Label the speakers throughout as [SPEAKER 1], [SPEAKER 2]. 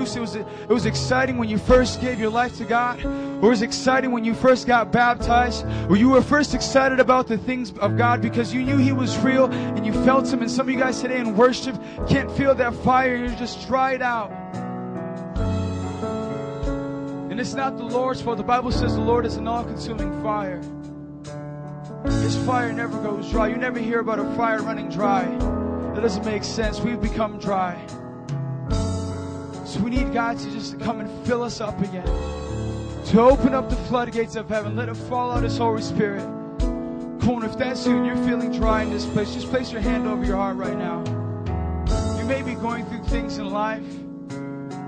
[SPEAKER 1] loose. It was, it was exciting when you first gave your life to God. Or it was exciting when you first got baptized. Or you were first excited about the things of God because you knew He was real and you felt Him. And some of you guys today in worship can't feel that fire. You're just dried out. And it's not the Lord's fault. The Bible says the Lord is an all consuming fire. His fire never goes dry. You never hear about a fire running dry. That doesn't make sense. We've become dry. So we need God to just come and fill us up again. To open up the floodgates of heaven. Let it fall out His Holy Spirit. Come on, if that's you and you're feeling dry in this place, just place your hand over your heart right now. You may be going through things in life.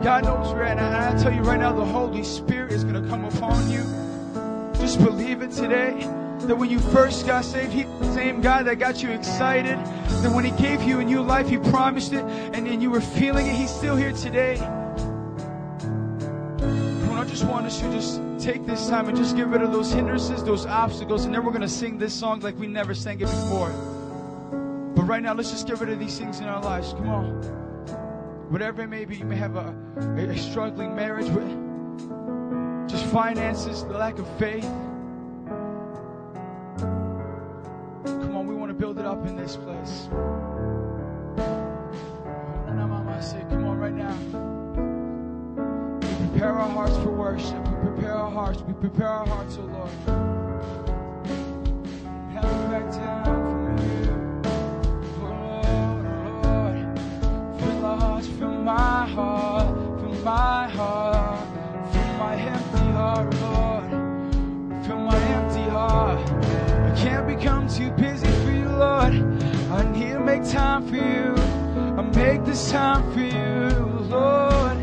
[SPEAKER 1] God knows right now. And I tell you right now, the Holy Spirit is going to come upon you. Just believe it today that when you first got saved, He's the same God that got you excited. That when He gave you a new life, He promised it, and then you were feeling it. He's still here today. On, I just want us to just take this time and just get rid of those hindrances, those obstacles, and then we're going to sing this song like we never sang it before. But right now, let's just get rid of these things in our lives. Come on. Whatever it may be, you may have a, a struggling marriage with just finances, the lack of faith. Build it up in this place. Come on, right now. We prepare our hearts for worship. We prepare our hearts. We prepare our hearts, oh Lord. Have a back down from you. Oh Lord. Fill my heart, fill my heart, fill my empty heart, Lord. Fill my empty heart. I can't become too busy for Lord. I need to make time for you. I make this time for you, Lord.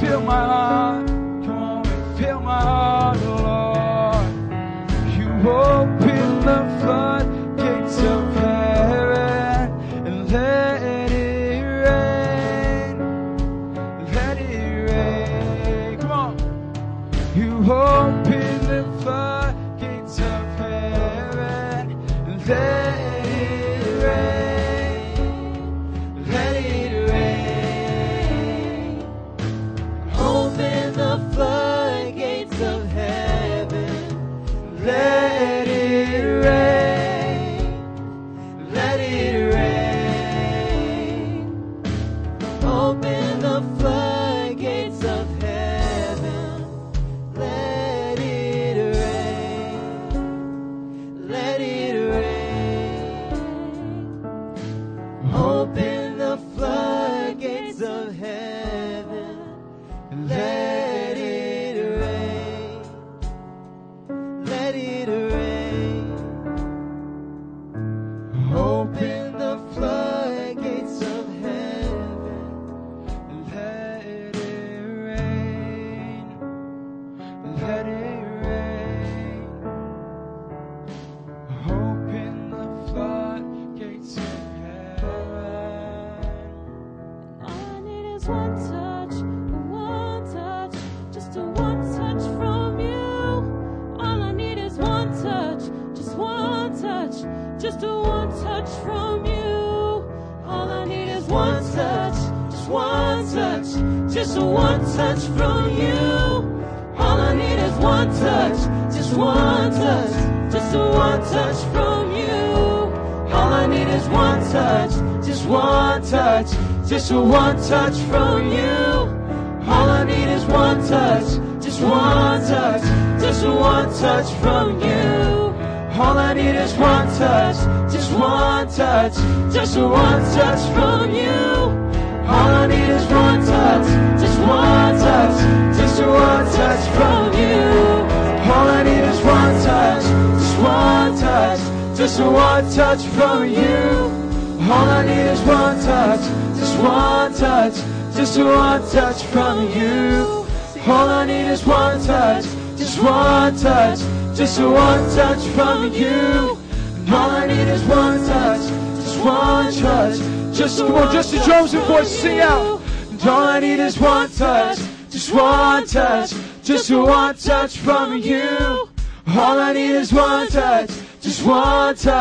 [SPEAKER 1] Fill my heart, come on, fill my heart, oh Lord. You open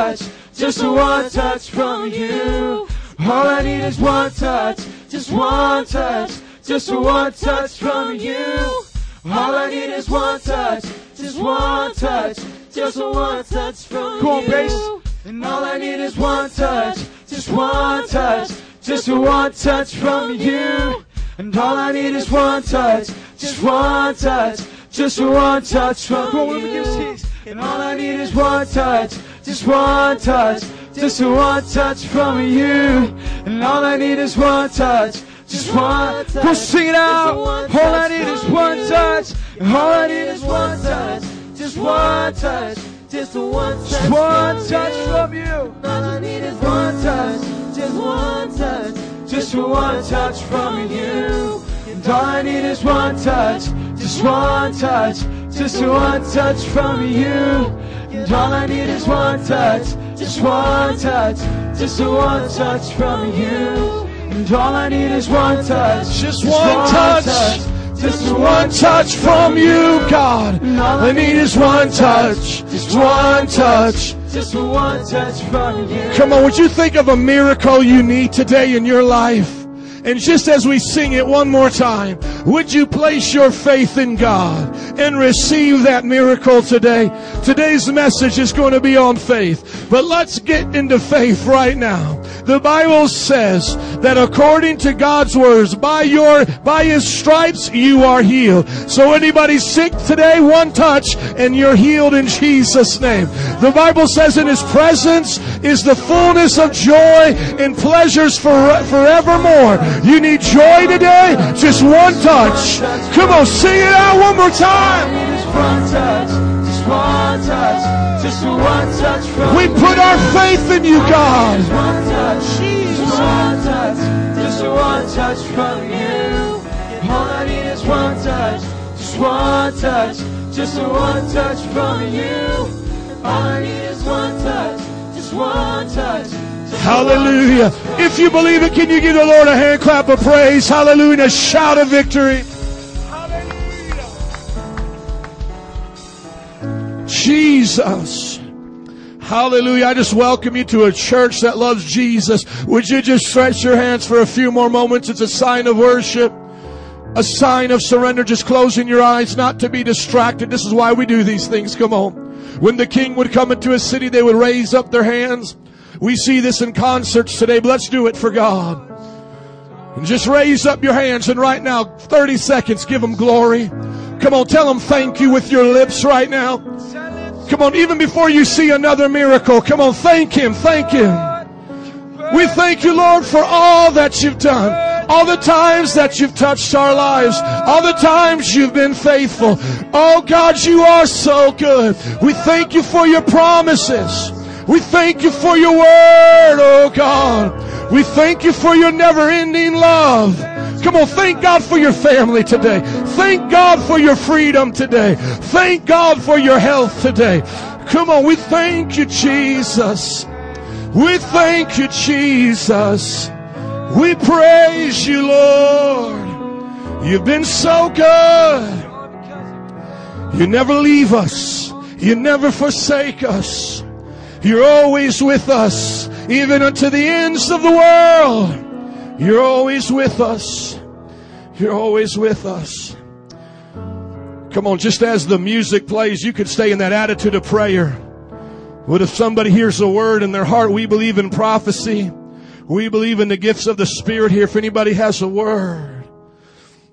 [SPEAKER 2] touch, just one touch from you. All I need is one touch, just one touch, just one touch from you. All I need is one touch, just one touch, just one touch from
[SPEAKER 1] Come on, you.
[SPEAKER 3] bass.
[SPEAKER 1] And all I need is one touch, just one touch, just one touch from you. And all I need is one touch, just one touch, just one touch from
[SPEAKER 3] Come on, let me get
[SPEAKER 1] you. And all I need is one touch, just one touch, just one touch from you. And all I need is one touch, just one touch.
[SPEAKER 3] Go sing it out. All I need is one touch.
[SPEAKER 1] All I need is one touch, just one touch, just one touch.
[SPEAKER 3] Just one touch from you.
[SPEAKER 1] All I need is one touch, just one touch, just one touch from you. And all I need is one touch, just one touch, just one touch from you. All I need is one touch, just one touch, just one touch from you. And all I need is one touch,
[SPEAKER 3] Just one touch.
[SPEAKER 1] just
[SPEAKER 3] One touch from you, God. All I need is one touch. Just one touch.
[SPEAKER 1] just one touch from you.
[SPEAKER 3] Come on, would you think of a miracle you need today in your life? And just as we sing it one more time, would you place your faith in God and receive that miracle today? Today's message is going to be on faith, but let's get into faith right now. The Bible says that according to God's words, by your, by His stripes, you are healed. So anybody sick today, one touch and you're healed in Jesus' name. The Bible says in His presence is the fullness of joy and pleasures for, forevermore. You need joy today? Just one touch. Come on, sing it out one more time.
[SPEAKER 1] Just one touch, just one touch, just one touch from
[SPEAKER 3] We put our faith in you, God.
[SPEAKER 1] Just one touch, just one touch, just one touch from you. All I need is one touch, just one touch, just one touch from you. All I need is one touch, just one touch.
[SPEAKER 3] Hallelujah. If you believe it, can you give the Lord a hand clap of praise? Hallelujah. A shout of victory. Jesus. Hallelujah. I just welcome you to a church that loves Jesus. Would you just stretch your hands for a few more moments? It's a sign of worship, a sign of surrender. Just closing your eyes, not to be distracted. This is why we do these things. Come on. When the king would come into a city, they would raise up their hands. We see this in concerts today, but let's do it for God. And just raise up your hands and right now, 30 seconds, give him glory. Come on, tell him thank you with your lips right now. Come on, even before you see another miracle, come on, thank him, thank him. We thank you, Lord, for all that you've done. All the times that you've touched our lives. All the times you've been faithful. Oh God, you are so good. We thank you for your promises. We thank you for your word, oh God. We thank you for your never ending love. Come on, thank God for your family today. Thank God for your freedom today. Thank God for your health today. Come on, we thank you, Jesus. We thank you, Jesus. We praise you, Lord. You've been so good. You never leave us. You never forsake us. You're always with us, even unto the ends of the world. You're always with us. You're always with us. Come on, just as the music plays, you could stay in that attitude of prayer. What if somebody hears a word in their heart? We believe in prophecy. We believe in the gifts of the Spirit here. If anybody has a word,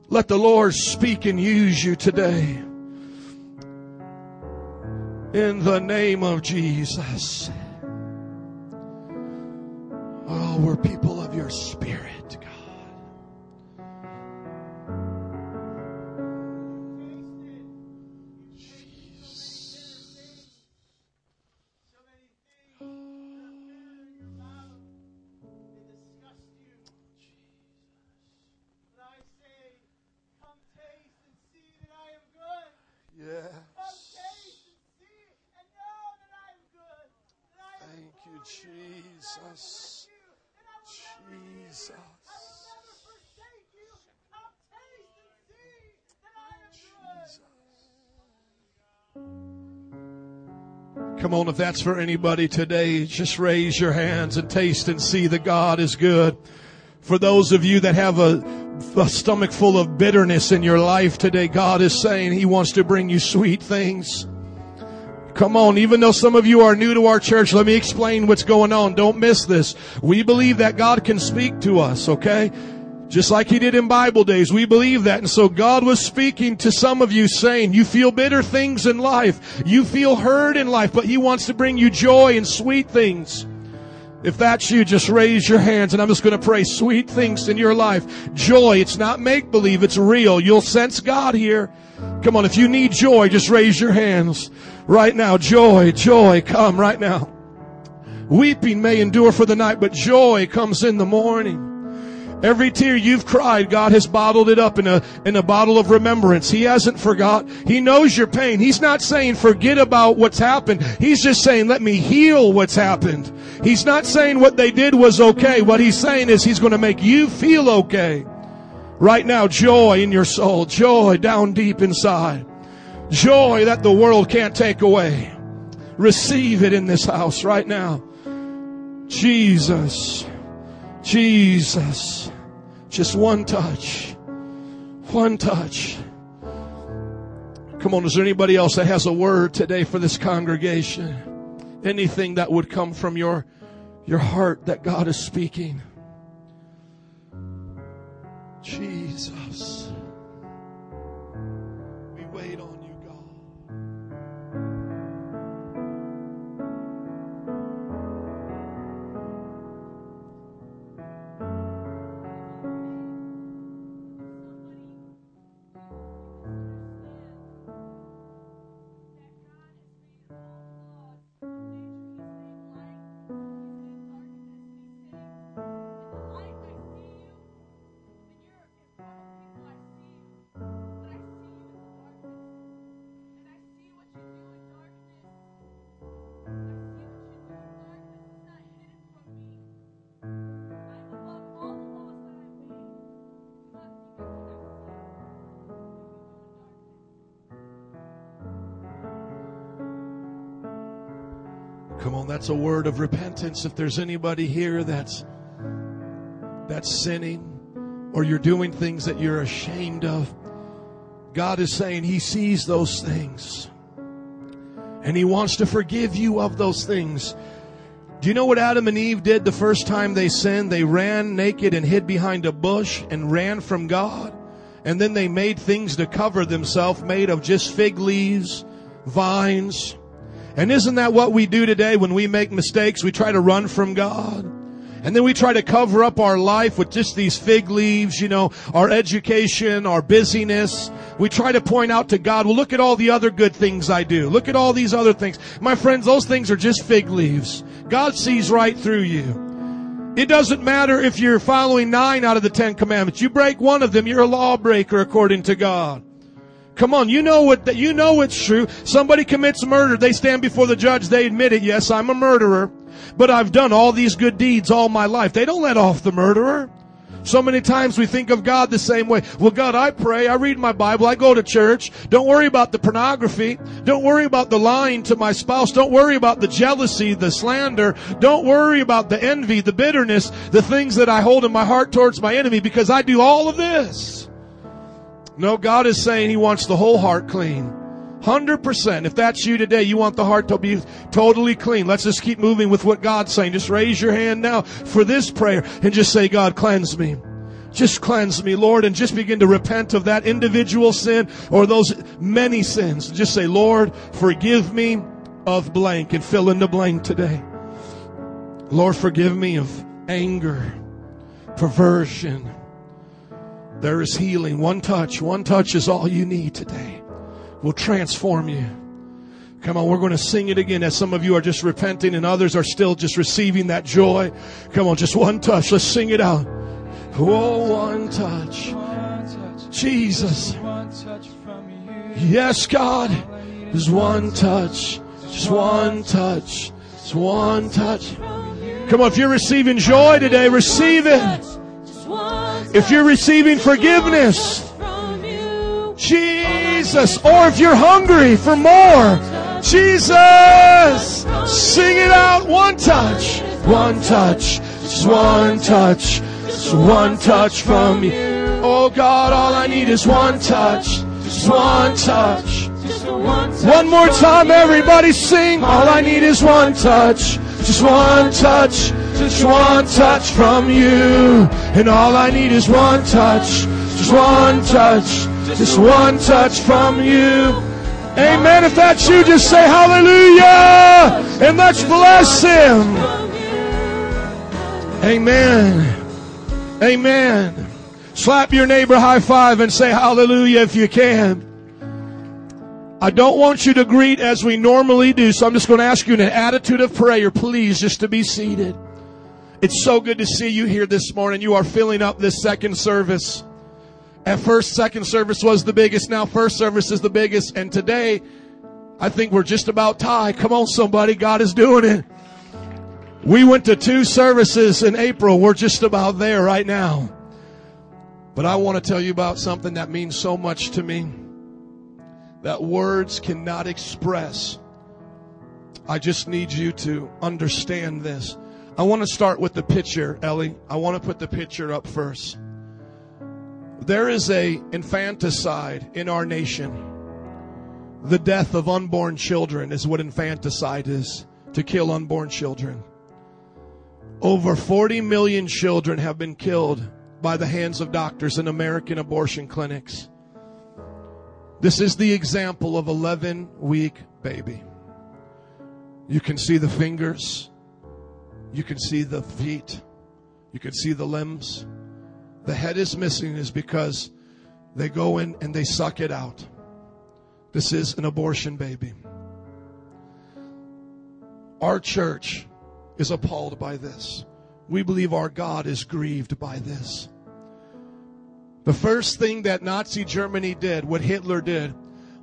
[SPEAKER 3] let the Lord speak and use you today. In the name of Jesus. Oh, we're people of your Spirit, Come on, if that's for anybody today, just raise your hands and taste and see that God is good. For those of you that have a a stomach full of bitterness in your life today, God is saying He wants to bring you sweet things. Come on, even though some of you are new to our church, let me explain what's going on. Don't miss this. We believe that God can speak to us, okay? Just like he did in Bible days. We believe that. And so God was speaking to some of you saying, you feel bitter things in life. You feel hurt in life, but he wants to bring you joy and sweet things. If that's you, just raise your hands and I'm just going to pray sweet things in your life. Joy. It's not make believe. It's real. You'll sense God here. Come on. If you need joy, just raise your hands right now. Joy, joy, come right now. Weeping may endure for the night, but joy comes in the morning. Every tear you've cried, God has bottled it up in a, in a bottle of remembrance. He hasn't forgot. He knows your pain. He's not saying forget about what's happened. He's just saying let me heal what's happened. He's not saying what they did was okay. What he's saying is he's going to make you feel okay. Right now, joy in your soul, joy down deep inside, joy that the world can't take away. Receive it in this house right now. Jesus, Jesus, just one touch, one touch. Come on, is there anybody else that has a word today for this congregation? Anything that would come from your, your heart that God is speaking? Jesus. That's a word of repentance. If there's anybody here that's that's sinning or you're doing things that you're ashamed of, God is saying he sees those things. And he wants to forgive you of those things. Do you know what Adam and Eve did the first time they sinned? They ran naked and hid behind a bush and ran from God. And then they made things to cover themselves made of just fig leaves, vines, and isn't that what we do today when we make mistakes? We try to run from God. And then we try to cover up our life with just these fig leaves, you know, our education, our busyness. We try to point out to God, well, look at all the other good things I do. Look at all these other things. My friends, those things are just fig leaves. God sees right through you. It doesn't matter if you're following nine out of the Ten Commandments. You break one of them, you're a lawbreaker according to God. Come on, you know what, you know it's true. Somebody commits murder, they stand before the judge, they admit it, yes, I'm a murderer, but I've done all these good deeds all my life. They don't let off the murderer. So many times we think of God the same way. Well, God, I pray, I read my Bible, I go to church. Don't worry about the pornography. Don't worry about the lying to my spouse. Don't worry about the jealousy, the slander. Don't worry about the envy, the bitterness, the things that I hold in my heart towards my enemy because I do all of this. No, God is saying He wants the whole heart clean. 100%. If that's you today, you want the heart to be totally clean. Let's just keep moving with what God's saying. Just raise your hand now for this prayer and just say, God, cleanse me. Just cleanse me, Lord, and just begin to repent of that individual sin or those many sins. Just say, Lord, forgive me of blank and fill in the blank today. Lord, forgive me of anger, perversion, there is healing. One touch, one touch is all you need today. Will transform you. Come on, we're going to sing it again as some of you are just repenting and others are still just receiving that joy. Come on, just one touch. Let's sing it out. Oh, one touch. Jesus. Yes, God. There's one touch. Just one touch. Just one touch. Come on, if you're receiving joy today, receive it. If you're receiving forgiveness, Jesus. Or if you're hungry for more, Jesus. Sing it out. One touch. One touch. Just one touch. Just one touch from you. Oh God, all I need is one touch. Just one touch.
[SPEAKER 1] One
[SPEAKER 3] more time, everybody sing. All I need is one touch. Just one touch. Just one touch from you. And all I need is one touch. Just one touch. Just one touch from you. Amen. If that's you, just say hallelujah. And let's bless him. Amen. Amen. Slap your neighbor high five and say hallelujah if you can. I don't want you to greet as we normally do, so I'm just going to ask you in an attitude of prayer, please, just to be seated. It's so good to see you here this morning. You are filling up this second service. At first, second service was the biggest. Now, first service is the biggest. And today, I think we're just about tied. Come on, somebody. God is doing it. We went to two services in April. We're just about there right now. But I want to tell you about something that means so much to me that words cannot express. I just need you to understand this. I want to start with the picture, Ellie. I want to put the picture up first. There is a infanticide in our nation. The death of unborn children is what infanticide is to kill unborn children. Over 40 million children have been killed by the hands of doctors in American abortion clinics. This is the example of 11 week baby. You can see the fingers. You can see the feet. You can see the limbs. The head is missing is because they go in and they suck it out. This is an abortion baby. Our church is appalled by this. We believe our God is grieved by this. The first thing that Nazi Germany did, what Hitler did,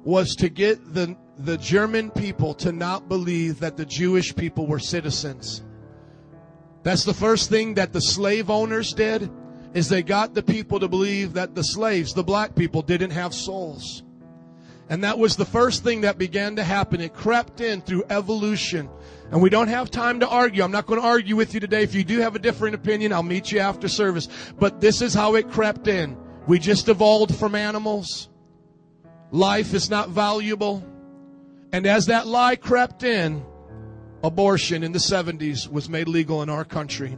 [SPEAKER 3] was to get the, the German people to not believe that the Jewish people were citizens. That's the first thing that the slave owners did, is they got the people to believe that the slaves, the black people, didn't have souls. And that was the first thing that began to happen. It crept in through evolution. And we don't have time to argue. I'm not going to argue with you today. If you do have a different opinion, I'll meet you after service. But this is how it crept in. We just evolved from animals. Life is not valuable. And as that lie crept in, abortion in the 70s was made legal in our country.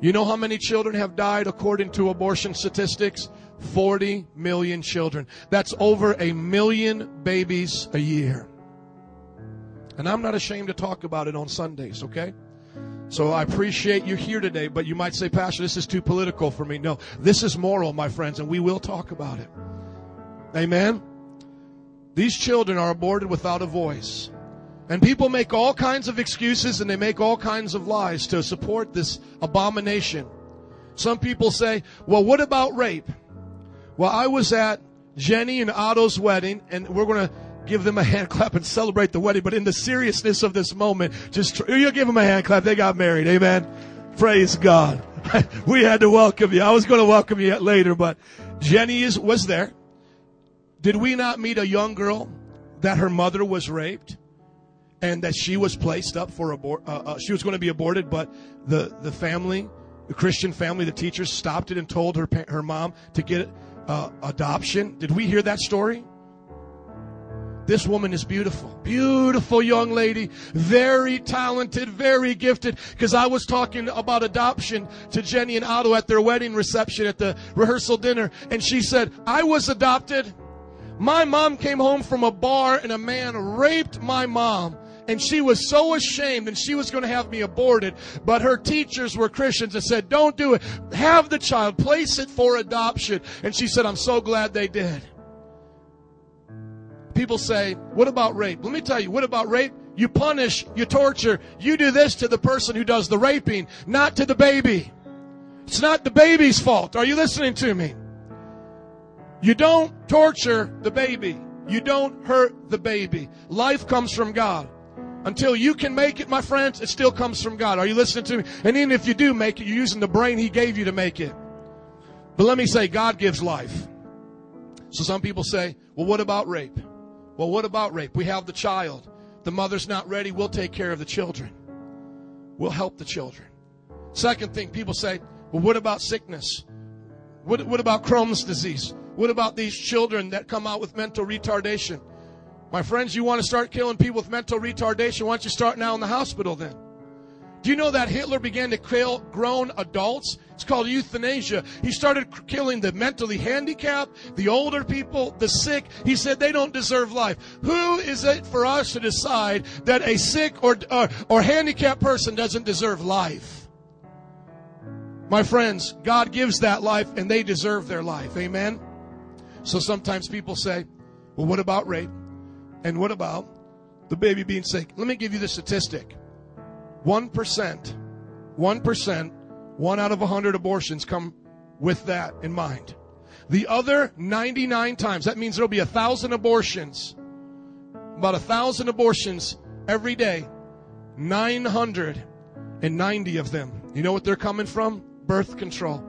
[SPEAKER 3] You know how many children have died according to abortion statistics? 40 million children. That's over a million babies a year. And I'm not ashamed to talk about it on Sundays, okay? So I appreciate you here today, but you might say, Pastor, this is too political for me. No, this is moral, my friends, and we will talk about it. Amen? These children are aborted without a voice. And people make all kinds of excuses and they make all kinds of lies to support this abomination. Some people say, well, what about rape? Well, I was at Jenny and Otto's wedding, and we're going to give them a hand clap and celebrate the wedding. But in the seriousness of this moment, just tr- you give them a hand clap. They got married. Amen. Praise God. we had to welcome you. I was going to welcome you later, but Jenny is was there. Did we not meet a young girl that her mother was raped? and that she was placed up for abort. Uh, uh, she was going to be aborted, but the the family, the Christian family, the teachers stopped it and told her her mom to get uh, adoption. Did we hear that story? This woman is beautiful, beautiful young lady, very talented, very gifted. Because I was talking about adoption to Jenny and Otto at their wedding reception at the rehearsal dinner, and she said, "I was adopted." My mom came home from a bar and a man raped my mom. And she was so ashamed and she was going to have me aborted. But her teachers were Christians and said, don't do it. Have the child. Place it for adoption. And she said, I'm so glad they did. People say, what about rape? Let me tell you, what about rape? You punish, you torture, you do this to the person who does the raping, not to the baby. It's not the baby's fault. Are you listening to me? You don't torture the baby. You don't hurt the baby. Life comes from God. Until you can make it, my friends, it still comes from God. Are you listening to me? And even if you do make it, you're using the brain He gave you to make it. But let me say, God gives life. So some people say, well, what about rape? Well, what about rape? We have the child. The mother's not ready. We'll take care of the children. We'll help the children. Second thing, people say, well, what about sickness? What, what about Crohn's disease? What about these children that come out with mental retardation? My friends, you want to start killing people with mental retardation? Why don't you start now in the hospital then? Do you know that Hitler began to kill grown adults? It's called euthanasia. He started killing the mentally handicapped, the older people, the sick. He said they don't deserve life. Who is it for us to decide that a sick or, or, or handicapped person doesn't deserve life? My friends, God gives that life and they deserve their life. Amen? So sometimes people say, well, what about rape? And what about the baby being sick? Let me give you the statistic 1%, 1%, one out of 100 abortions come with that in mind. The other 99 times, that means there'll be a thousand abortions, about a thousand abortions every day, 990 of them. You know what they're coming from? Birth control.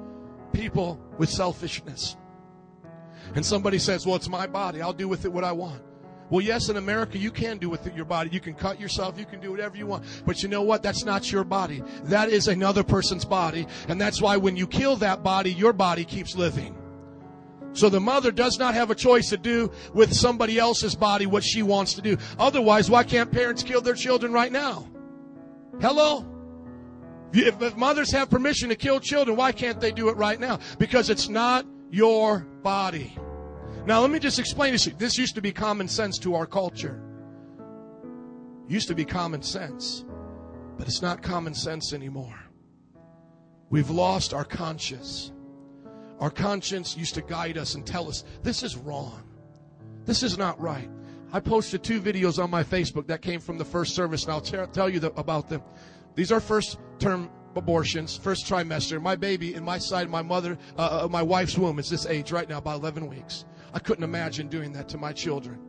[SPEAKER 3] People with selfishness. And somebody says, well, it's my body. I'll do with it what I want. Well, yes, in America, you can do with your body. You can cut yourself. You can do whatever you want. But you know what? That's not your body. That is another person's body. And that's why when you kill that body, your body keeps living. So the mother does not have a choice to do with somebody else's body what she wants to do. Otherwise, why can't parents kill their children right now? Hello? If, mothers have permission to kill children, why can't they do it right now? Because it's not your body. Now, let me just explain this. This used to be common sense to our culture. Used to be common sense, but it's not common sense anymore. We've lost our conscience. Our conscience used to guide us and tell us this is wrong. This is not right. I posted two videos on my Facebook that came from the first service, and I'll t- tell you the, about them. These are first term abortions, first trimester. My baby in my side, my mother, uh, uh, my wife's womb is this age right now, about 11 weeks. I couldn't imagine doing that to my children.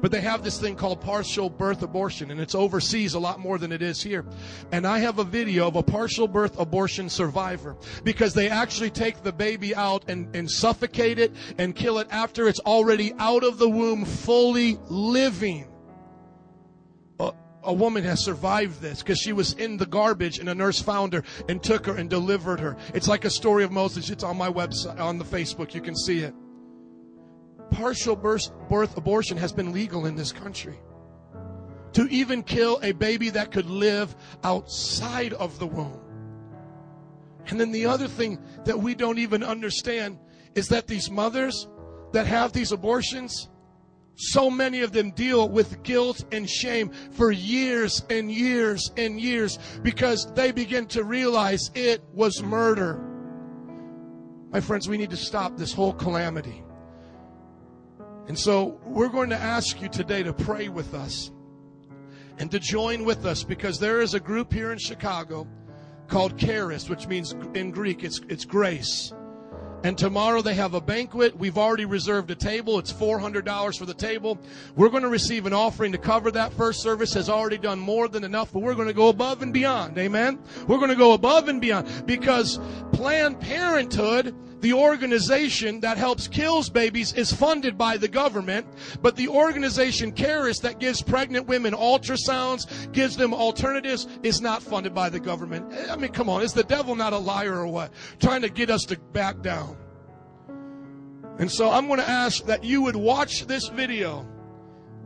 [SPEAKER 3] But they have this thing called partial birth abortion, and it's overseas a lot more than it is here. And I have a video of a partial birth abortion survivor because they actually take the baby out and, and suffocate it and kill it after it's already out of the womb, fully living. A, a woman has survived this because she was in the garbage and a nurse found her and took her and delivered her. It's like a story of Moses. It's on my website, on the Facebook. You can see it partial birth, birth abortion has been legal in this country. To even kill a baby that could live outside of the womb. And then the other thing that we don't even understand is that these mothers that have these abortions, so many of them deal with guilt and shame for years and years and years because they begin to realize it was murder. My friends, we need to stop this whole calamity. And so we're going to ask you today to pray with us and to join with us because there is a group here in Chicago called Charis, which means in Greek it's, it's grace. And tomorrow they have a banquet. We've already reserved a table. It's $400 for the table. We're going to receive an offering to cover that. First service has already done more than enough, but we're going to go above and beyond. Amen. We're going to go above and beyond because Planned Parenthood the organization that helps kills babies is funded by the government, but the organization Caris that gives pregnant women ultrasounds, gives them alternatives, is not funded by the government. I mean, come on, is the devil not a liar or what? Trying to get us to back down. And so I'm going to ask that you would watch this video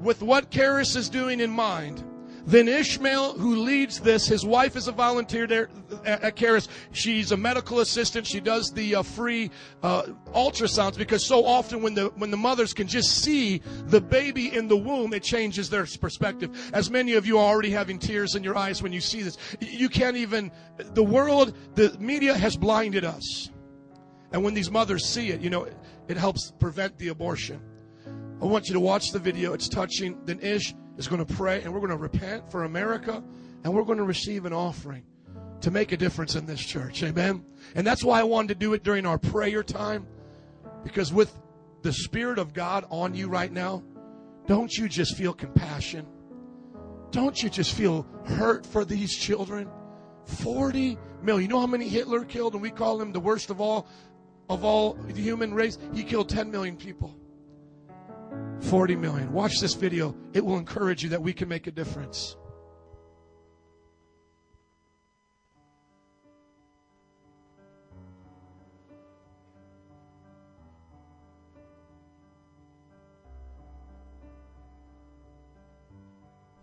[SPEAKER 3] with what Caris is doing in mind. Then Ishmael, who leads this, his wife is a volunteer there at, Charis. She's a medical assistant. She does the uh, free uh, ultrasounds because so often when the when the mothers can just see the baby in the womb, it changes their perspective. As many of you are already having tears in your eyes when you see this, you can't even. The world, the media has blinded us, and when these mothers see it, you know, it, it helps prevent the abortion. I want you to watch the video. It's touching. Then Ish is going to pray and we're going to repent for America and we're going to receive an offering to make a difference in this church. Amen. And that's why I wanted to do it during our prayer time because with the Spirit of God on you right now, don't you just feel compassion? Don't you just feel hurt for these children? 40 million. You know how many Hitler killed and we call him the worst of all of all the human race? He killed 10 million people. 40 million. Watch this video. It will encourage you that we can make a difference.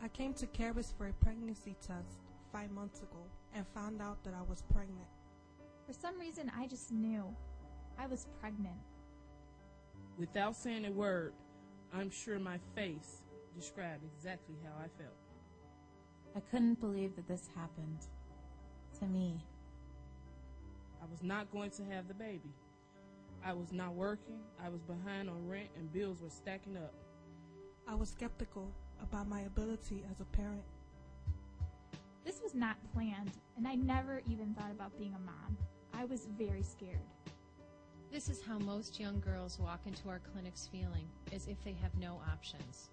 [SPEAKER 4] I came to Caris for a pregnancy test five months ago and found out that I was pregnant.
[SPEAKER 5] For some reason, I just knew I was pregnant.
[SPEAKER 6] Without saying a word, I'm sure my face described exactly how I felt.
[SPEAKER 7] I couldn't believe that this happened to me.
[SPEAKER 6] I was not going to have the baby. I was not working, I was behind on rent, and bills were stacking up.
[SPEAKER 4] I was skeptical about my ability as a parent.
[SPEAKER 5] This was not planned, and I never even thought about being a mom. I was very scared.
[SPEAKER 8] This is how most young girls walk into our clinics feeling, as if they have no options.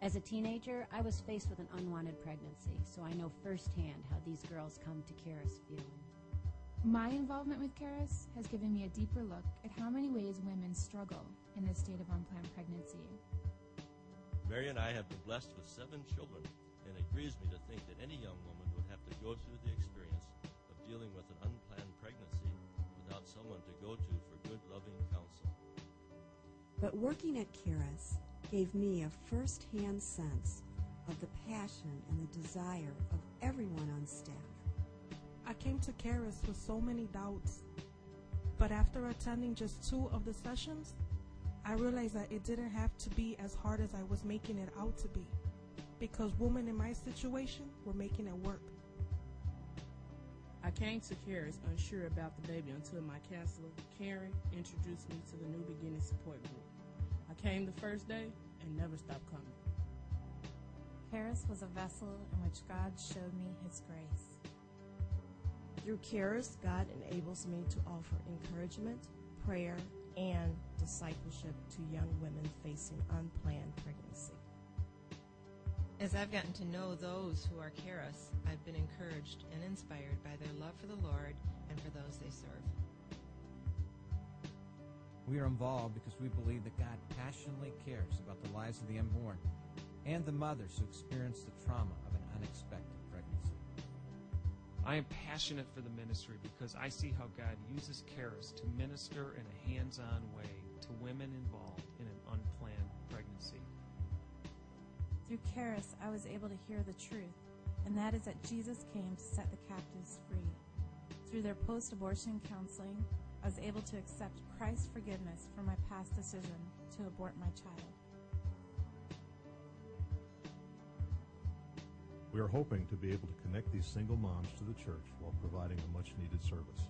[SPEAKER 9] As a teenager, I was faced with an unwanted pregnancy, so I know firsthand how these girls come to Caris feeling.
[SPEAKER 10] My involvement with Caris has given me a deeper look at how many ways women struggle in this state of unplanned pregnancy.
[SPEAKER 11] Mary and I have been blessed with seven children, and it grieves me to think that any young woman would have to go through the experience of dealing with an unplanned pregnancy without someone to go to for good, loving counsel.
[SPEAKER 12] But working at Caris gave me a first-hand sense of the passion and the desire of everyone on staff.
[SPEAKER 4] I came to Caris with so many doubts, but after attending just two of the sessions, I realized that it didn't have to be as hard as I was making it out to be, because women in my situation were making it work.
[SPEAKER 6] I came to Caris unsure about the baby until my counselor, Karen, introduced me to the New Beginning Support Group. I came the first day and never stopped coming.
[SPEAKER 7] Caris was a vessel in which God showed me his grace.
[SPEAKER 13] Through Caris, God enables me to offer encouragement, prayer, and discipleship to young women facing unplanned pregnancy.
[SPEAKER 14] As I've gotten to know those who are Caris, I've been encouraged and inspired by their love for the Lord and for those they serve.
[SPEAKER 15] We are involved because we believe that God passionately cares about the lives of the unborn and the mothers who experience the trauma of an unexpected pregnancy.
[SPEAKER 16] I am passionate for the ministry because I see how God uses Caris to minister in a hands on way to women involved
[SPEAKER 7] Through Caris, I was able to hear the truth, and that is that Jesus came to set the captives free. Through their post abortion counseling, I was able to accept Christ's forgiveness for my past decision to abort my child.
[SPEAKER 17] We are hoping to be able to connect these single moms to the church while providing a much needed service.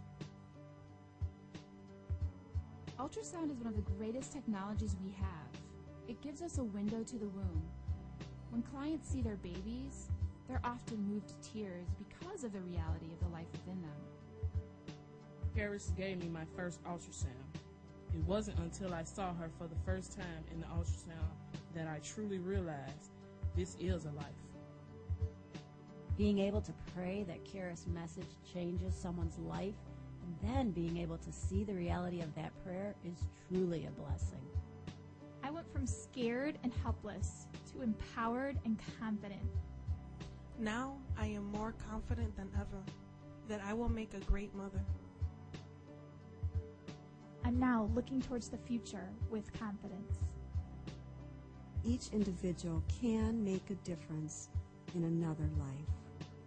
[SPEAKER 10] Ultrasound is one of the greatest technologies we have. It gives us a window to the womb. When clients see their babies, they're often moved to tears because of the reality of the life within them.
[SPEAKER 6] Caris gave me my first ultrasound. It wasn't until I saw her for the first time in the ultrasound that I truly realized this is a life.
[SPEAKER 9] Being able to pray that Caris' message changes someone's life and then being able to see the reality of that prayer is truly a blessing.
[SPEAKER 5] I went from scared and helpless to empowered and confident.
[SPEAKER 4] Now I am more confident than ever that I will make a great mother.
[SPEAKER 5] I'm now looking towards the future with confidence.
[SPEAKER 12] Each individual can make a difference in another life.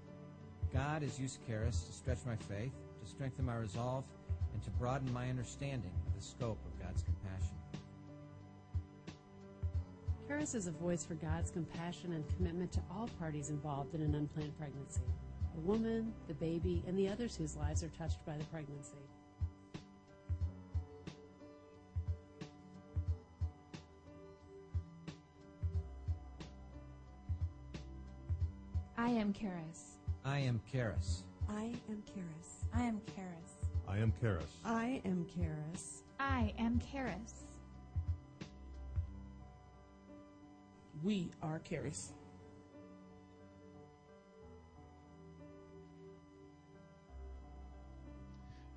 [SPEAKER 15] God has used Caris to stretch my faith, to strengthen my resolve, and to broaden my understanding of the scope of
[SPEAKER 18] Caris is a voice for God's compassion and commitment to all parties involved in an unplanned pregnancy the woman, the baby, and the others whose lives are touched by the pregnancy.
[SPEAKER 10] I am Caris.
[SPEAKER 15] I am Caris.
[SPEAKER 12] I am Caris.
[SPEAKER 7] I am Caris.
[SPEAKER 17] I am Caris.
[SPEAKER 13] I am Caris.
[SPEAKER 5] I am Caris.
[SPEAKER 6] We are Caris.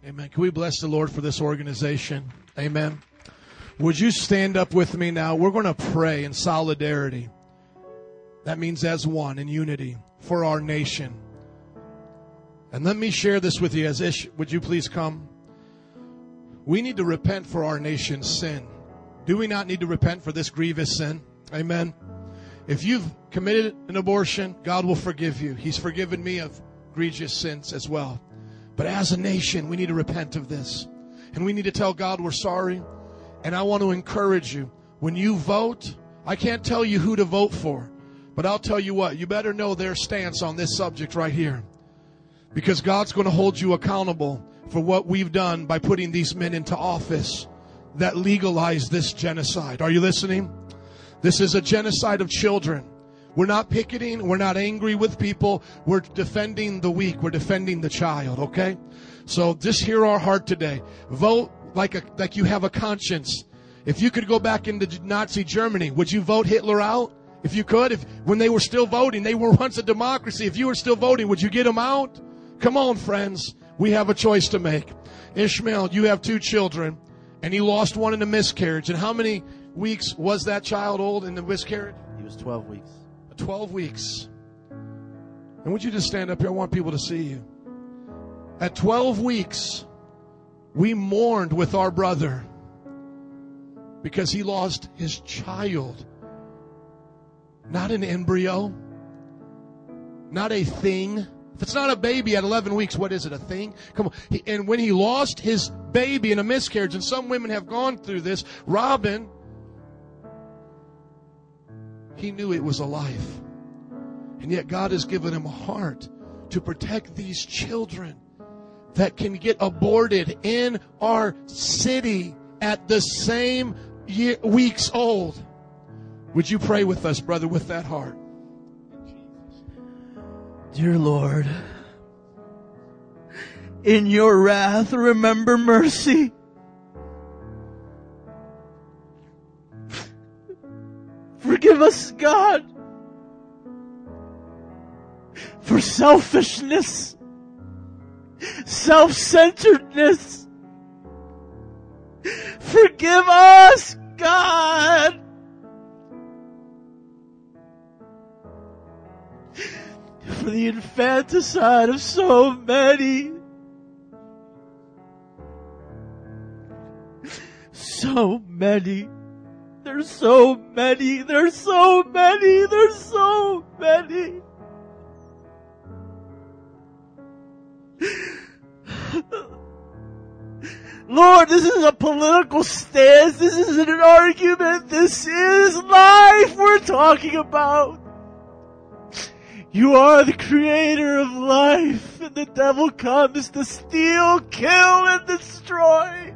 [SPEAKER 3] Amen. Can we bless the Lord for this organization? Amen. Would you stand up with me now? We're going to pray in solidarity. That means as one in unity for our nation. And let me share this with you as Ish. Would you please come? We need to repent for our nation's sin. Do we not need to repent for this grievous sin? Amen. If you've committed an abortion, God will forgive you. He's forgiven me of egregious sins as well. But as a nation, we need to repent of this. And we need to tell God we're sorry. And I want to encourage you when you vote, I can't tell you who to vote for, but I'll tell you what, you better know their stance on this subject right here. Because God's going to hold you accountable for what we've done by putting these men into office that legalize this genocide. Are you listening? This is a genocide of children. We're not picketing. We're not angry with people. We're defending the weak. We're defending the child. Okay. So just hear our heart today. Vote like a, like you have a conscience. If you could go back into Nazi Germany, would you vote Hitler out? If you could, if when they were still voting, they were once a democracy. If you were still voting, would you get them out? Come on, friends. We have a choice to make. Ishmael, you have two children, and you lost one in a miscarriage. And how many weeks was that child old in the miscarriage?
[SPEAKER 19] He was 12 weeks.
[SPEAKER 3] 12 weeks. And would you just stand up here? I want people to see you. At 12 weeks, we mourned with our brother because he lost his child. Not an embryo, not a thing. If it's not a baby at 11 weeks, what is it? A thing? Come on. And when he lost his baby in a miscarriage, and some women have gone through this, Robin, he knew it was a life. And yet God has given him a heart to protect these children that can get aborted in our city at the same year, weeks old. Would you pray with us, brother, with that heart?
[SPEAKER 20] Dear Lord, in your wrath, remember mercy. Forgive us, God, for selfishness, self-centeredness. Forgive us, God. For the infanticide of so many. So many. There's so many. There's so many. There's so many. Lord, this is a political stance. This isn't an argument. This is life we're talking about. You are the creator of life, and the devil comes to steal, kill, and destroy.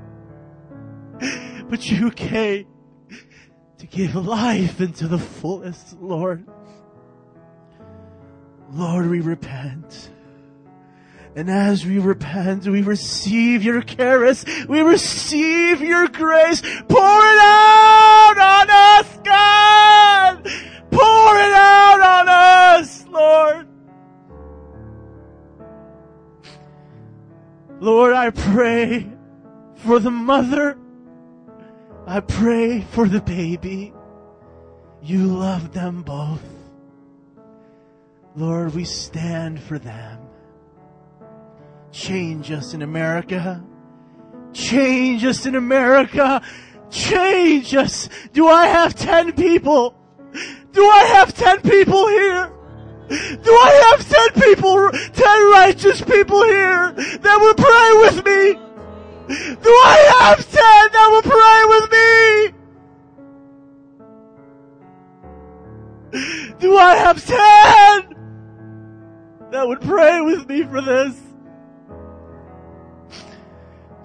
[SPEAKER 20] But you came to give life into the fullest, Lord. Lord, we repent. And as we repent, we receive your charis, we receive your grace. Pour it out on us, God! Pour it out on us, Lord! Lord, I pray for the mother. I pray for the baby. You love them both. Lord, we stand for them. Change us in America. Change us in America. Change us. Do I have ten people? Do I have ten people here? Do I have ten people, ten righteous people here that will pray with me? Do I have ten that will pray with me? Do I have ten that would pray with me for this?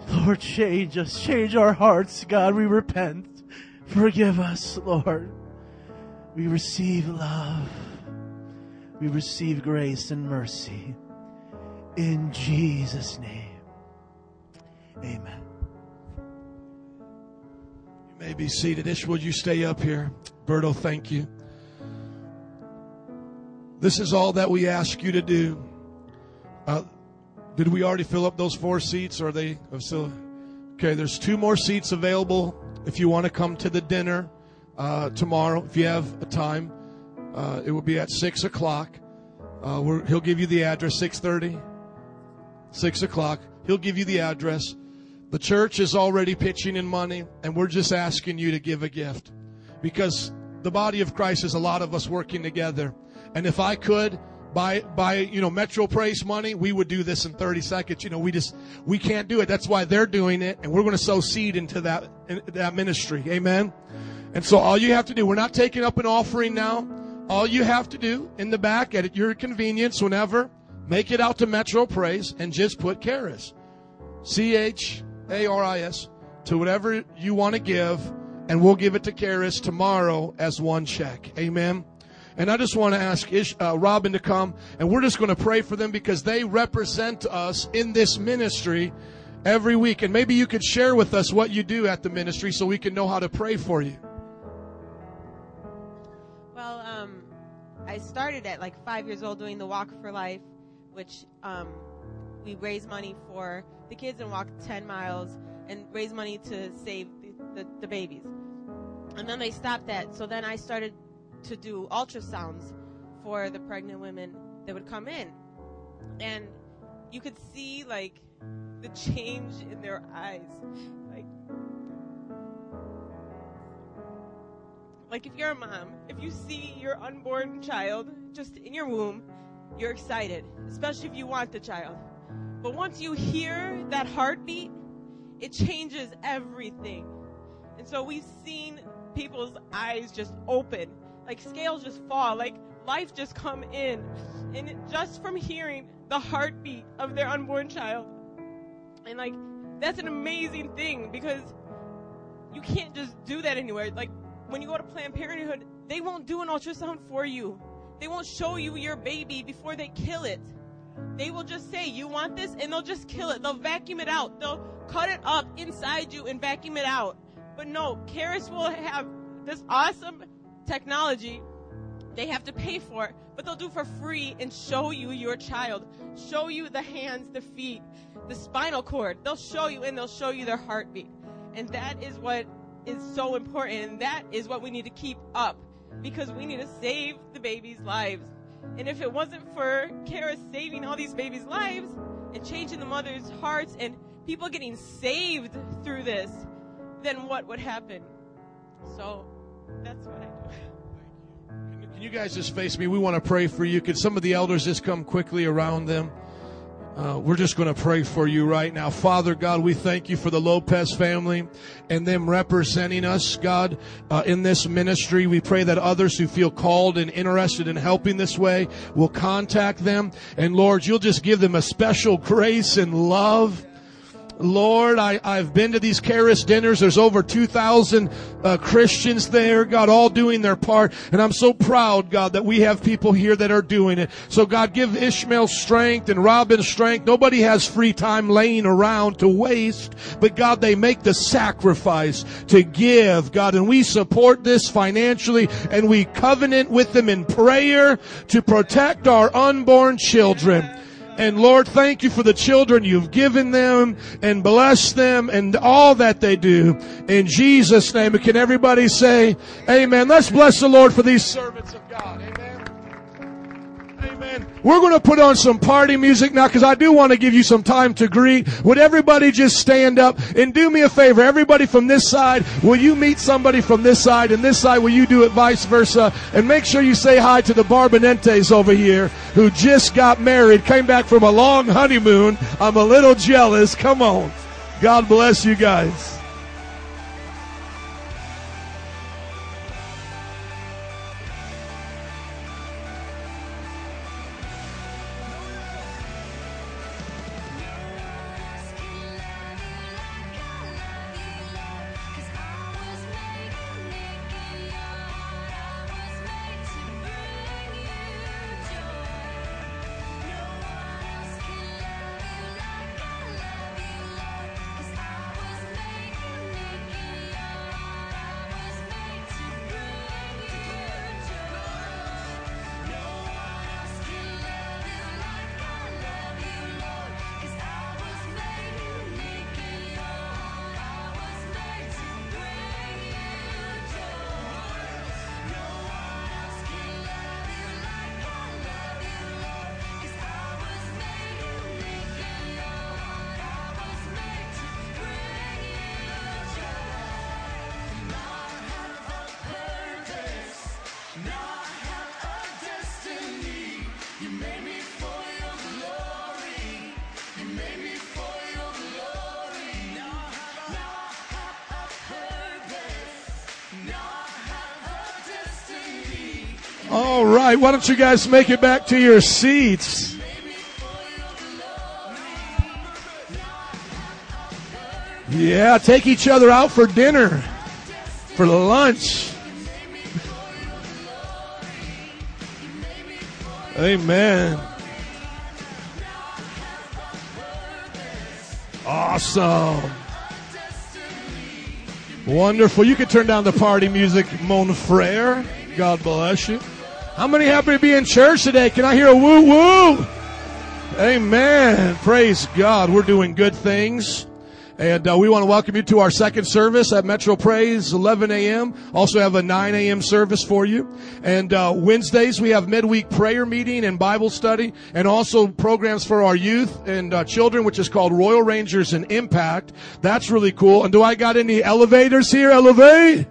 [SPEAKER 20] Lord, change us, change our hearts, God. We repent. Forgive us, Lord. We receive love. We receive grace and mercy. In Jesus' name. Amen.
[SPEAKER 3] You may be seated. Ish, would you stay up here? Berto, thank you. This is all that we ask you to do. Uh, did we already fill up those four seats? Are they still? Okay, there's two more seats available if you want to come to the dinner uh, tomorrow. If you have a time, uh, it will be at six o'clock. Uh, he'll give you the address. Six thirty. Six o'clock. He'll give you the address. The church is already pitching in money, and we're just asking you to give a gift because the body of Christ is a lot of us working together. And if I could, by by you know Metro Praise money, we would do this in 30 seconds. You know, we just we can't do it. That's why they're doing it, and we're going to sow seed into that in, that ministry. Amen. And so all you have to do, we're not taking up an offering now. All you have to do in the back at your convenience, whenever, make it out to Metro Praise and just put Charis, C H A R I S, to whatever you want to give, and we'll give it to Charis tomorrow as one check. Amen. And I just want to ask Ish, uh, Robin to come, and we're just going to pray for them because they represent us in this ministry every week. And maybe you could share with us what you do at the ministry so we can know how to pray for you.
[SPEAKER 19] Well, um, I started at like five years old doing the Walk for Life, which um, we raise money for the kids and walk 10 miles and raise money to save the, the, the babies. And then they stopped that. So then I started to do ultrasounds for the pregnant women that would come in. And you could see like the change in their eyes. Like like if you're a mom, if you see your unborn child just in your womb, you're excited, especially if you want the child. But once you hear that heartbeat, it changes everything. And so we've seen people's eyes just open, like scales just fall, like life just come in. And just from hearing the heartbeat of their unborn child. And like, that's an amazing thing because you can't just do that anywhere. Like, when you go to Planned Parenthood, they won't do an ultrasound for you. They won't show you your baby before they kill it. They will just say, You want this? And they'll just kill it. They'll vacuum it out. They'll cut it up inside you and vacuum it out. But no, Charis will have this awesome technology. They have to pay for it, but they'll do for free and show you your child. Show you the hands, the feet, the spinal cord. They'll show you and they'll show you their heartbeat. And that is what is so important. And that is what we need to keep up because we need to save the babies' lives. And if it wasn't for Kara saving all these babies' lives and changing the mothers' hearts and people getting saved through this, then what would happen? So that's what I do.
[SPEAKER 3] Can you guys just face me? We want to pray for you. Could some of the elders just come quickly around them? Uh, we're just going to pray for you right now. Father God, we thank you for the Lopez family and them representing us, God, uh, in this ministry. We pray that others who feel called and interested in helping this way will contact them. And Lord, you'll just give them a special grace and love. Lord, I, I've been to these Charis dinners. There's over 2,000 uh, Christians there, God, all doing their part. And I'm so proud, God, that we have people here that are doing it. So God, give Ishmael strength and Robin strength. Nobody has free time laying around to waste, but God, they make the sacrifice to give, God, and we support this financially and we covenant with them in prayer to protect our unborn children. And Lord, thank you for the children you've given them and bless them and all that they do. In Jesus' name, can everybody say amen? Let's bless the Lord for these servants of God. Amen. Amen. We're going to put on some party music now because I do want to give you some time to greet. Would everybody just stand up and do me a favor? Everybody from this side, will you meet somebody from this side and this side, will you do it vice versa? And make sure you say hi to the Barbonentes over here who just got married, came back from a long honeymoon. I'm a little jealous. Come on. God bless you guys. Right, why don't you guys make it back to your seats? Yeah, take each other out for dinner, for lunch. Amen. Awesome. Wonderful. You can turn down the party music, Mon Frere. God bless you. How many happy to be in church today? Can I hear a woo woo? Amen. Praise God. We're doing good things. And uh, we want to welcome you to our second service at Metro Praise, 11 a.m. Also have a 9 a.m. service for you. And uh, Wednesdays we have midweek prayer meeting and Bible study, and also programs for our youth and uh, children, which is called Royal Rangers and Impact. That's really cool. And do I got any elevators here? Elevate.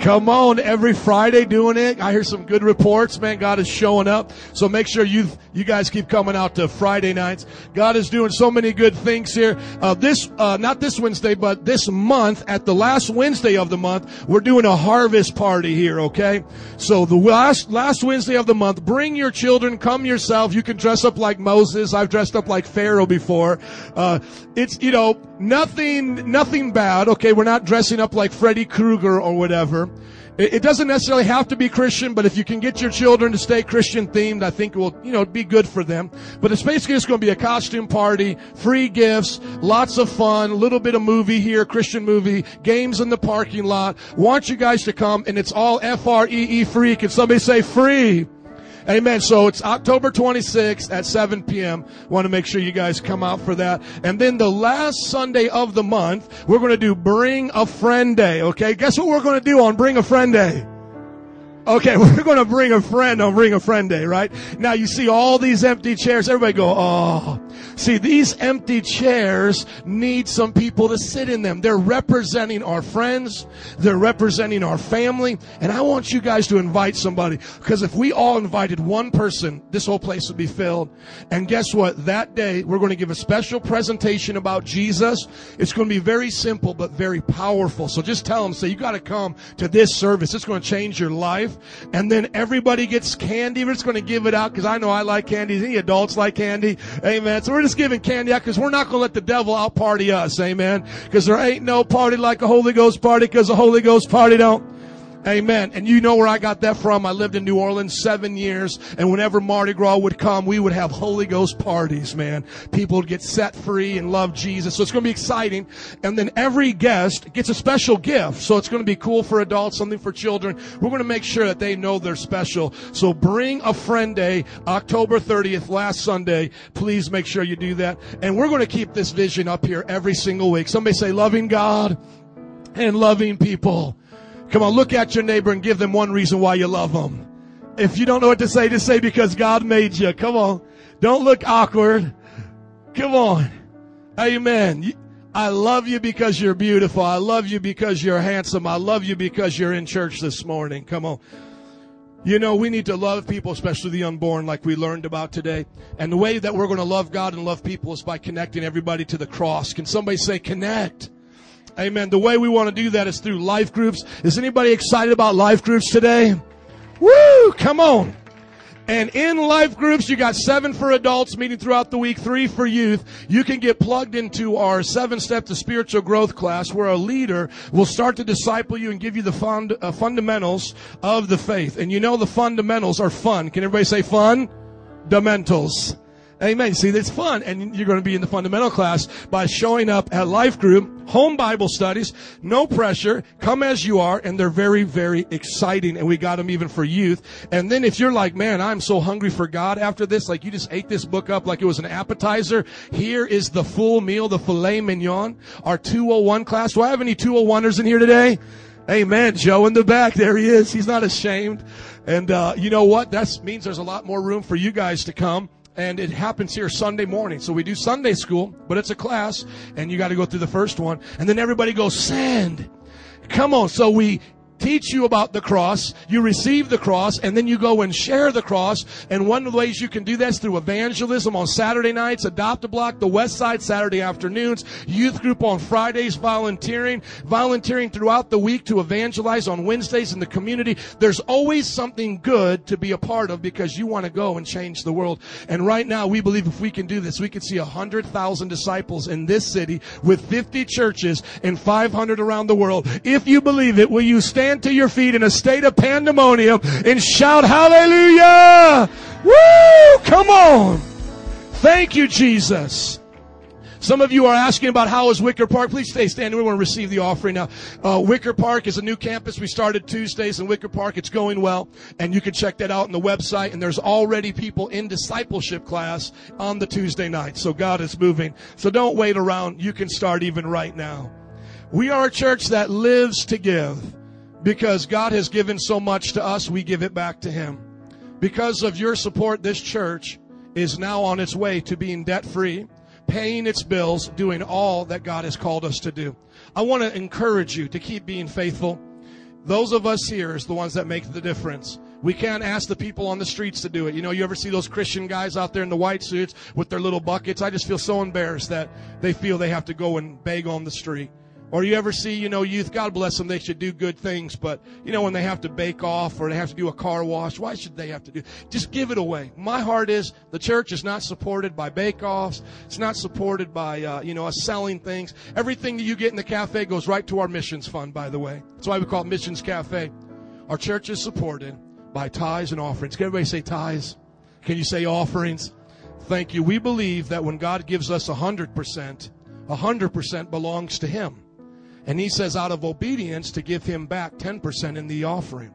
[SPEAKER 3] Come on, every Friday doing it. I hear some good reports, man. God is showing up. So make sure you you guys keep coming out to Friday nights. God is doing so many good things here. Uh, this uh, not this Wednesday, but this month at the last Wednesday of the month, we're doing a harvest party here. Okay, so the last last Wednesday of the month, bring your children, come yourself. You can dress up like Moses. I've dressed up like Pharaoh before. Uh, it's you know nothing nothing bad. Okay, we're not dressing up like Freddy Krueger or whatever. It, it doesn't necessarily have to be Christian, but if you can get your children to stay Christian themed, I think it will, you know, be good for them. But it's basically just going to be a costume party, free gifts, lots of fun, a little bit of movie here, Christian movie, games in the parking lot. Want you guys to come, and it's all F-R-E-E free. Can somebody say free? Amen. So it's October 26th at 7 p.m. Want to make sure you guys come out for that. And then the last Sunday of the month, we're going to do Bring a Friend Day. Okay. Guess what we're going to do on Bring a Friend Day? Okay, we're going to bring a friend on Bring a Friend Day, right? Now you see all these empty chairs. Everybody go, oh. See, these empty chairs need some people to sit in them. They're representing our friends. They're representing our family. And I want you guys to invite somebody. Because if we all invited one person, this whole place would be filled. And guess what? That day, we're going to give a special presentation about Jesus. It's going to be very simple, but very powerful. So just tell them, say, you got to come to this service. It's going to change your life. And then everybody gets candy. We're just going to give it out because I know I like candy. Any adults like candy? Amen. So we're just giving candy out because we're not going to let the devil out party us. Amen. Because there ain't no party like a Holy Ghost party because a Holy Ghost party don't. Amen. And you know where I got that from. I lived in New Orleans seven years, and whenever Mardi Gras would come, we would have Holy Ghost parties, man. People would get set free and love Jesus. So it's going to be exciting. And then every guest gets a special gift. So it's going to be cool for adults, something for children. We're going to make sure that they know they're special. So bring a friend day, October 30th, last Sunday. Please make sure you do that. And we're going to keep this vision up here every single week. Somebody say loving God and loving people. Come on, look at your neighbor and give them one reason why you love them. If you don't know what to say, just say because God made you. Come on. Don't look awkward. Come on. Amen. I love you because you're beautiful. I love you because you're handsome. I love you because you're in church this morning. Come on. You know, we need to love people, especially the unborn, like we learned about today. And the way that we're going to love God and love people is by connecting everybody to the cross. Can somebody say connect? Amen. The way we want to do that is through life groups. Is anybody excited about life groups today? Woo! Come on. And in life groups, you got seven for adults meeting throughout the week, three for youth. You can get plugged into our seven step to spiritual growth class where a leader will start to disciple you and give you the fund, uh, fundamentals of the faith. And you know the fundamentals are fun. Can everybody say fun? Fundamentals. Amen. See, it's fun. And you're going to be in the fundamental class by showing up at life group, home Bible studies, no pressure, come as you are. And they're very, very exciting. And we got them even for youth. And then if you're like, man, I'm so hungry for God after this, like you just ate this book up like it was an appetizer. Here is the full meal, the filet mignon, our 201 class. Do I have any 201ers in here today? Amen. Joe in the back. There he is. He's not ashamed. And, uh, you know what? That means there's a lot more room for you guys to come and it happens here Sunday morning. So we do Sunday school, but it's a class, and you got to go through the first one, and then everybody goes send. Come on, so we teach you about the cross, you receive the cross, and then you go and share the cross. And one of the ways you can do that is through evangelism on Saturday nights, Adopt a Block, the West Side Saturday afternoons, youth group on Fridays, volunteering, volunteering throughout the week to evangelize on Wednesdays in the community. There's always something good to be a part of because you want to go and change the world. And right now, we believe if we can do this, we can see a 100,000 disciples in this city with 50 churches and 500 around the world. If you believe it, will you stand to your feet in a state of pandemonium and shout hallelujah? Woo! Come on! Thank you, Jesus. Some of you are asking about how is Wicker Park. Please stay standing. We want to receive the offering now. Uh, Wicker Park is a new campus. We started Tuesdays in Wicker Park. It's going well, and you can check that out on the website. And there's already people in discipleship class on the Tuesday night. So God is moving. So don't wait around. You can start even right now. We are a church that lives to give because God has given so much to us. We give it back to Him. Because of your support, this church is now on its way to being debt free paying its bills, doing all that God has called us to do. I want to encourage you to keep being faithful. Those of us here is the ones that make the difference. We can't ask the people on the streets to do it. You know, you ever see those Christian guys out there in the white suits with their little buckets? I just feel so embarrassed that they feel they have to go and beg on the street. Or you ever see, you know, youth, God bless them, they should do good things, but, you know, when they have to bake off or they have to do a car wash, why should they have to do? Just give it away. My heart is the church is not supported by bake offs. It's not supported by, uh, you know, us selling things. Everything that you get in the cafe goes right to our missions fund, by the way. That's why we call it Missions Cafe. Our church is supported by tithes and offerings. Can everybody say tithes? Can you say offerings? Thank you. We believe that when God gives us a hundred percent, a hundred percent belongs to Him. And he says, out of obedience, to give him back 10% in the offering.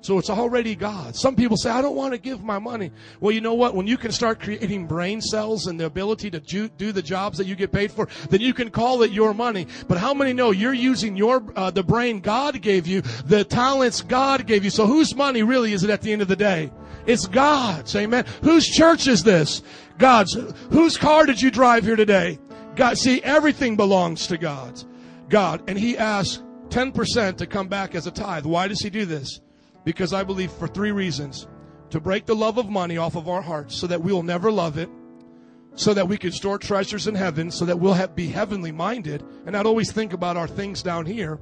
[SPEAKER 3] So it's already God. Some people say, I don't want to give my money. Well, you know what? When you can start creating brain cells and the ability to do, the jobs that you get paid for, then you can call it your money. But how many know you're using your, uh, the brain God gave you, the talents God gave you? So whose money really is it at the end of the day? It's God's. Amen. Whose church is this? God's. Whose car did you drive here today? God. See, everything belongs to God's. God. And he asks 10% to come back as a tithe. Why does he do this? Because I believe for three reasons. To break the love of money off of our hearts so that we will never love it, so that we can store treasures in heaven, so that we'll have, be heavenly minded and not always think about our things down here,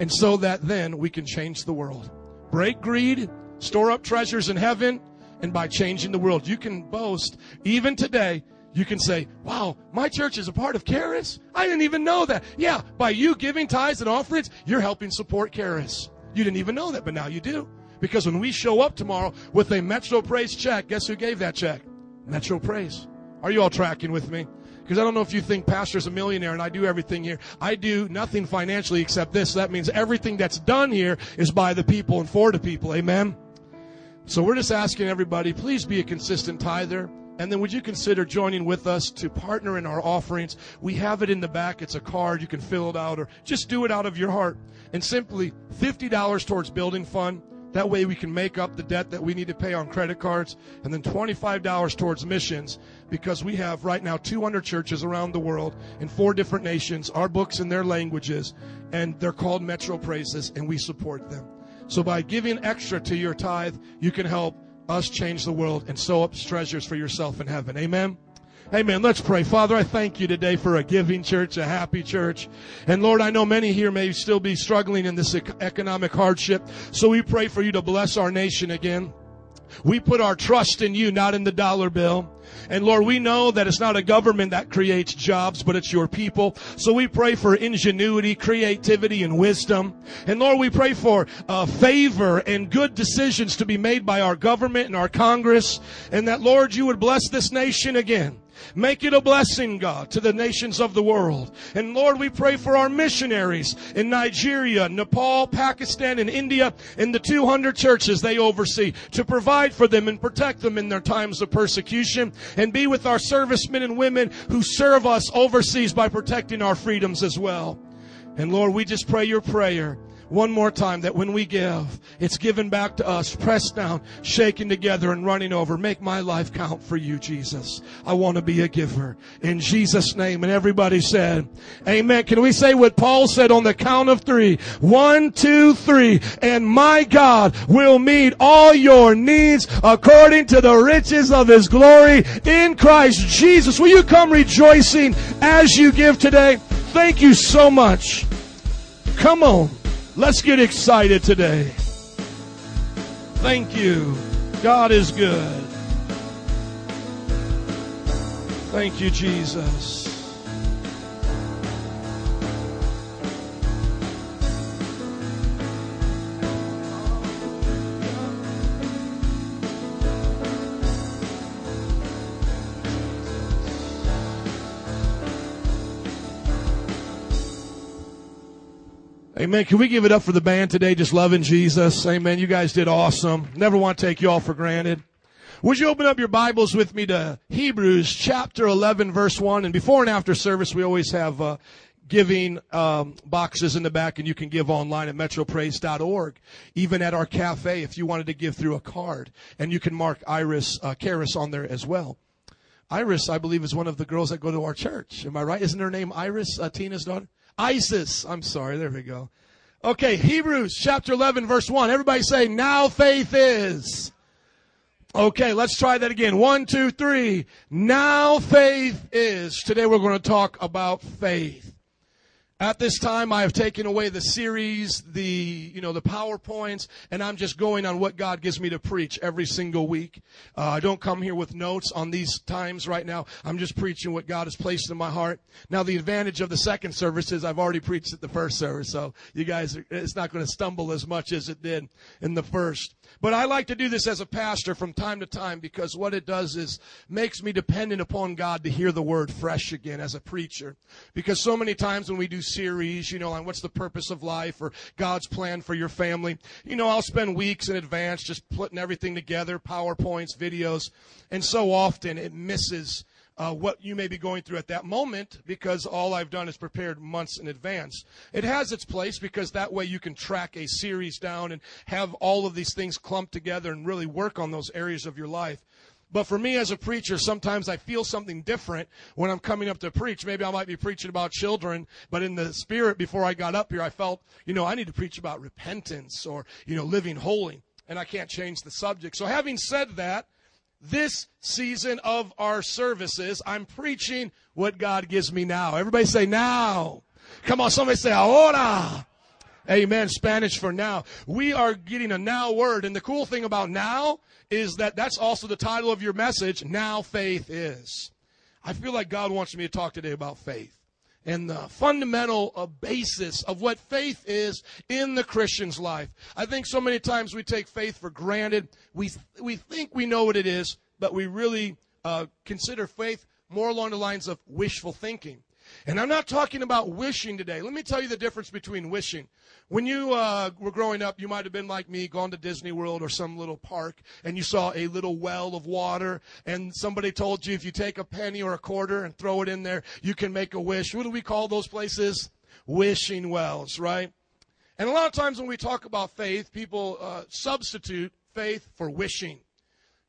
[SPEAKER 3] and so that then we can change the world. Break greed, store up treasures in heaven, and by changing the world, you can boast even today you can say, wow, my church is a part of Charis. I didn't even know that. Yeah, by you giving tithes and offerings, you're helping support Charis. You didn't even know that, but now you do. Because when we show up tomorrow with a Metro Praise check, guess who gave that check? Metro Praise. Are you all tracking with me? Because I don't know if you think pastor's a millionaire and I do everything here. I do nothing financially except this. So that means everything that's done here is by the people and for the people. Amen? So we're just asking everybody, please be a consistent tither. And then would you consider joining with us to partner in our offerings? We have it in the back. It's a card. You can fill it out or just do it out of your heart. And simply $50 towards building fund. That way we can make up the debt that we need to pay on credit cards. And then $25 towards missions because we have right now 200 churches around the world in four different nations, our books in their languages, and they're called Metro Praises and we support them. So by giving extra to your tithe, you can help us change the world and sow up treasures for yourself in heaven. Amen. Amen. Let's pray. Father, I thank you today for a giving church, a happy church. And Lord, I know many here may still be struggling in this economic hardship. So we pray for you to bless our nation again. We put our trust in you, not in the dollar bill. And Lord, we know that it's not a government that creates jobs, but it's your people. So we pray for ingenuity, creativity, and wisdom. And Lord, we pray for uh, favor and good decisions to be made by our government and our Congress. And that, Lord, you would bless this nation again. Make it a blessing, God, to the nations of the world. And Lord, we pray for our missionaries in Nigeria, Nepal, Pakistan, and India, and the 200 churches they oversee to provide for them and protect them in their times of persecution and be with our servicemen and women who serve us overseas by protecting our freedoms as well. And Lord, we just pray your prayer one more time that when we give, it's given back to us, pressed down, shaken together, and running over. Make my life count for you, Jesus. I want to be a giver. In Jesus' name. And everybody said, Amen. Can we say what Paul said on the count of three? One, two, three. And my God will meet all your needs according to the riches of his glory in Christ Jesus. Will you come rejoicing as you give today? Thank you so much. Come on. Let's get excited today. Thank you. God is good. Thank you, Jesus. Amen. Can we give it up for the band today? Just loving Jesus. Amen. You guys did awesome. Never want to take you all for granted. Would you open up your Bibles with me to Hebrews chapter 11 verse 1? And before and after service, we always have, uh, giving um, boxes in the back and you can give online at metropraise.org even at our cafe if you wanted to give through a card and you can mark iris uh, on there as well iris i believe is one of the girls that go to our church am i right isn't her name iris uh, tina's daughter isis i'm sorry there we go okay hebrews chapter 11 verse 1 everybody say now faith is Okay, let's try that again. One, two, three. Now faith is. Today we're going to talk about faith. At this time, I have taken away the series, the, you know, the PowerPoints, and I'm just going on what God gives me to preach every single week. Uh, I don't come here with notes on these times right now. I'm just preaching what God has placed in my heart. Now, the advantage of the second service is I've already preached at the first service, so you guys, it's not going to stumble as much as it did in the first. But I like to do this as a pastor from time to time because what it does is makes me dependent upon God to hear the word fresh again as a preacher. Because so many times when we do series, you know, on what's the purpose of life or God's plan for your family, you know, I'll spend weeks in advance just putting everything together, PowerPoints, videos, and so often it misses uh, what you may be going through at that moment because all I've done is prepared months in advance. It has its place because that way you can track a series down and have all of these things clumped together and really work on those areas of your life. But for me as a preacher, sometimes I feel something different when I'm coming up to preach. Maybe I might be preaching about children, but in the spirit before I got up here, I felt, you know, I need to preach about repentance or, you know, living holy. And I can't change the subject. So having said that, this season of our services, I'm preaching what God gives me now. Everybody say now. Come on, somebody say ahora. Amen. Spanish for now. We are getting a now word. And the cool thing about now is that that's also the title of your message. Now faith is. I feel like God wants me to talk today about faith and the fundamental uh, basis of what faith is in the Christian's life. I think so many times we take faith for granted. We, we think we know what it is, but we really uh, consider faith more along the lines of wishful thinking. And I'm not talking about wishing today. Let me tell you the difference between wishing. When you uh, were growing up, you might have been like me, gone to Disney World or some little park, and you saw a little well of water, and somebody told you if you take a penny or a quarter and throw it in there, you can make a wish. What do we call those places? Wishing wells, right? And a lot of times when we talk about faith, people uh, substitute faith for wishing.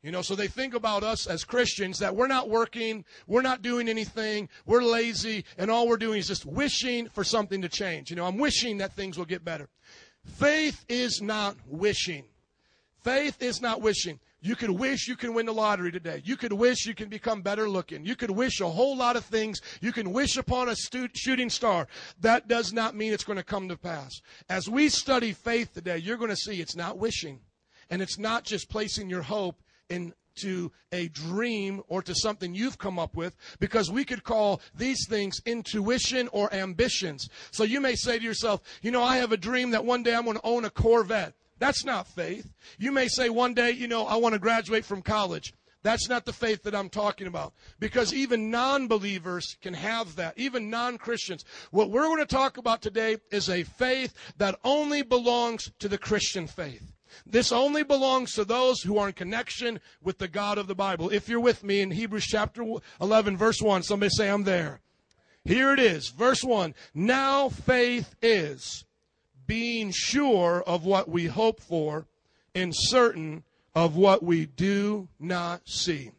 [SPEAKER 3] You know, so they think about us as Christians that we're not working, we're not doing anything, we're lazy, and all we're doing is just wishing for something to change. You know, I'm wishing that things will get better. Faith is not wishing. Faith is not wishing. You could wish you can win the lottery today. You could wish you can become better looking. You could wish a whole lot of things. You can wish upon a stu- shooting star. That does not mean it's going to come to pass. As we study faith today, you're going to see it's not wishing. And it's not just placing your hope into a dream or to something you've come up with because we could call these things intuition or ambitions. So you may say to yourself, you know, I have a dream that one day I'm going to own a Corvette. That's not faith. You may say one day, you know, I want to graduate from college. That's not the faith that I'm talking about. Because even non believers can have that, even non Christians. What we're going to talk about today is a faith that only belongs to the Christian faith. This only belongs to those who are in connection with the God of the Bible. If you're with me in Hebrews chapter 11, verse 1, somebody say, I'm there. Here it is, verse 1. Now faith is being sure of what we hope for and certain of what we do not see.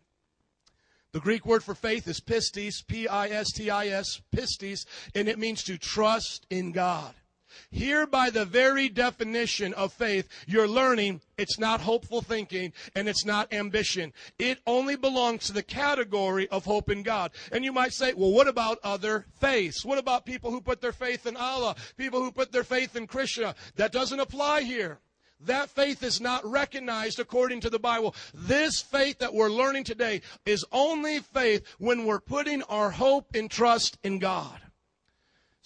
[SPEAKER 3] The Greek word for faith is pistis, P I S T I S, pistis, and it means to trust in God. Here, by the very definition of faith, you're learning it's not hopeful thinking and it's not ambition. It only belongs to the category of hope in God. And you might say, well, what about other faiths? What about people who put their faith in Allah? People who put their faith in Krishna? That doesn't apply here. That faith is not recognized according to the Bible. This faith that we're learning today is only faith when we're putting our hope and trust in God.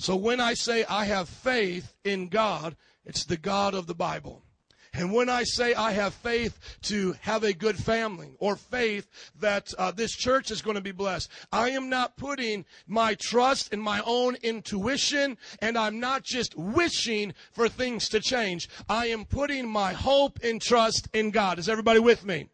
[SPEAKER 3] So when I say I have faith in God, it's the God of the Bible. And when I say I have faith to have a good family or faith that uh, this church is going to be blessed, I am not putting my trust in my own intuition and I'm not just wishing for things to change. I am putting my hope and trust in God. Is everybody with me?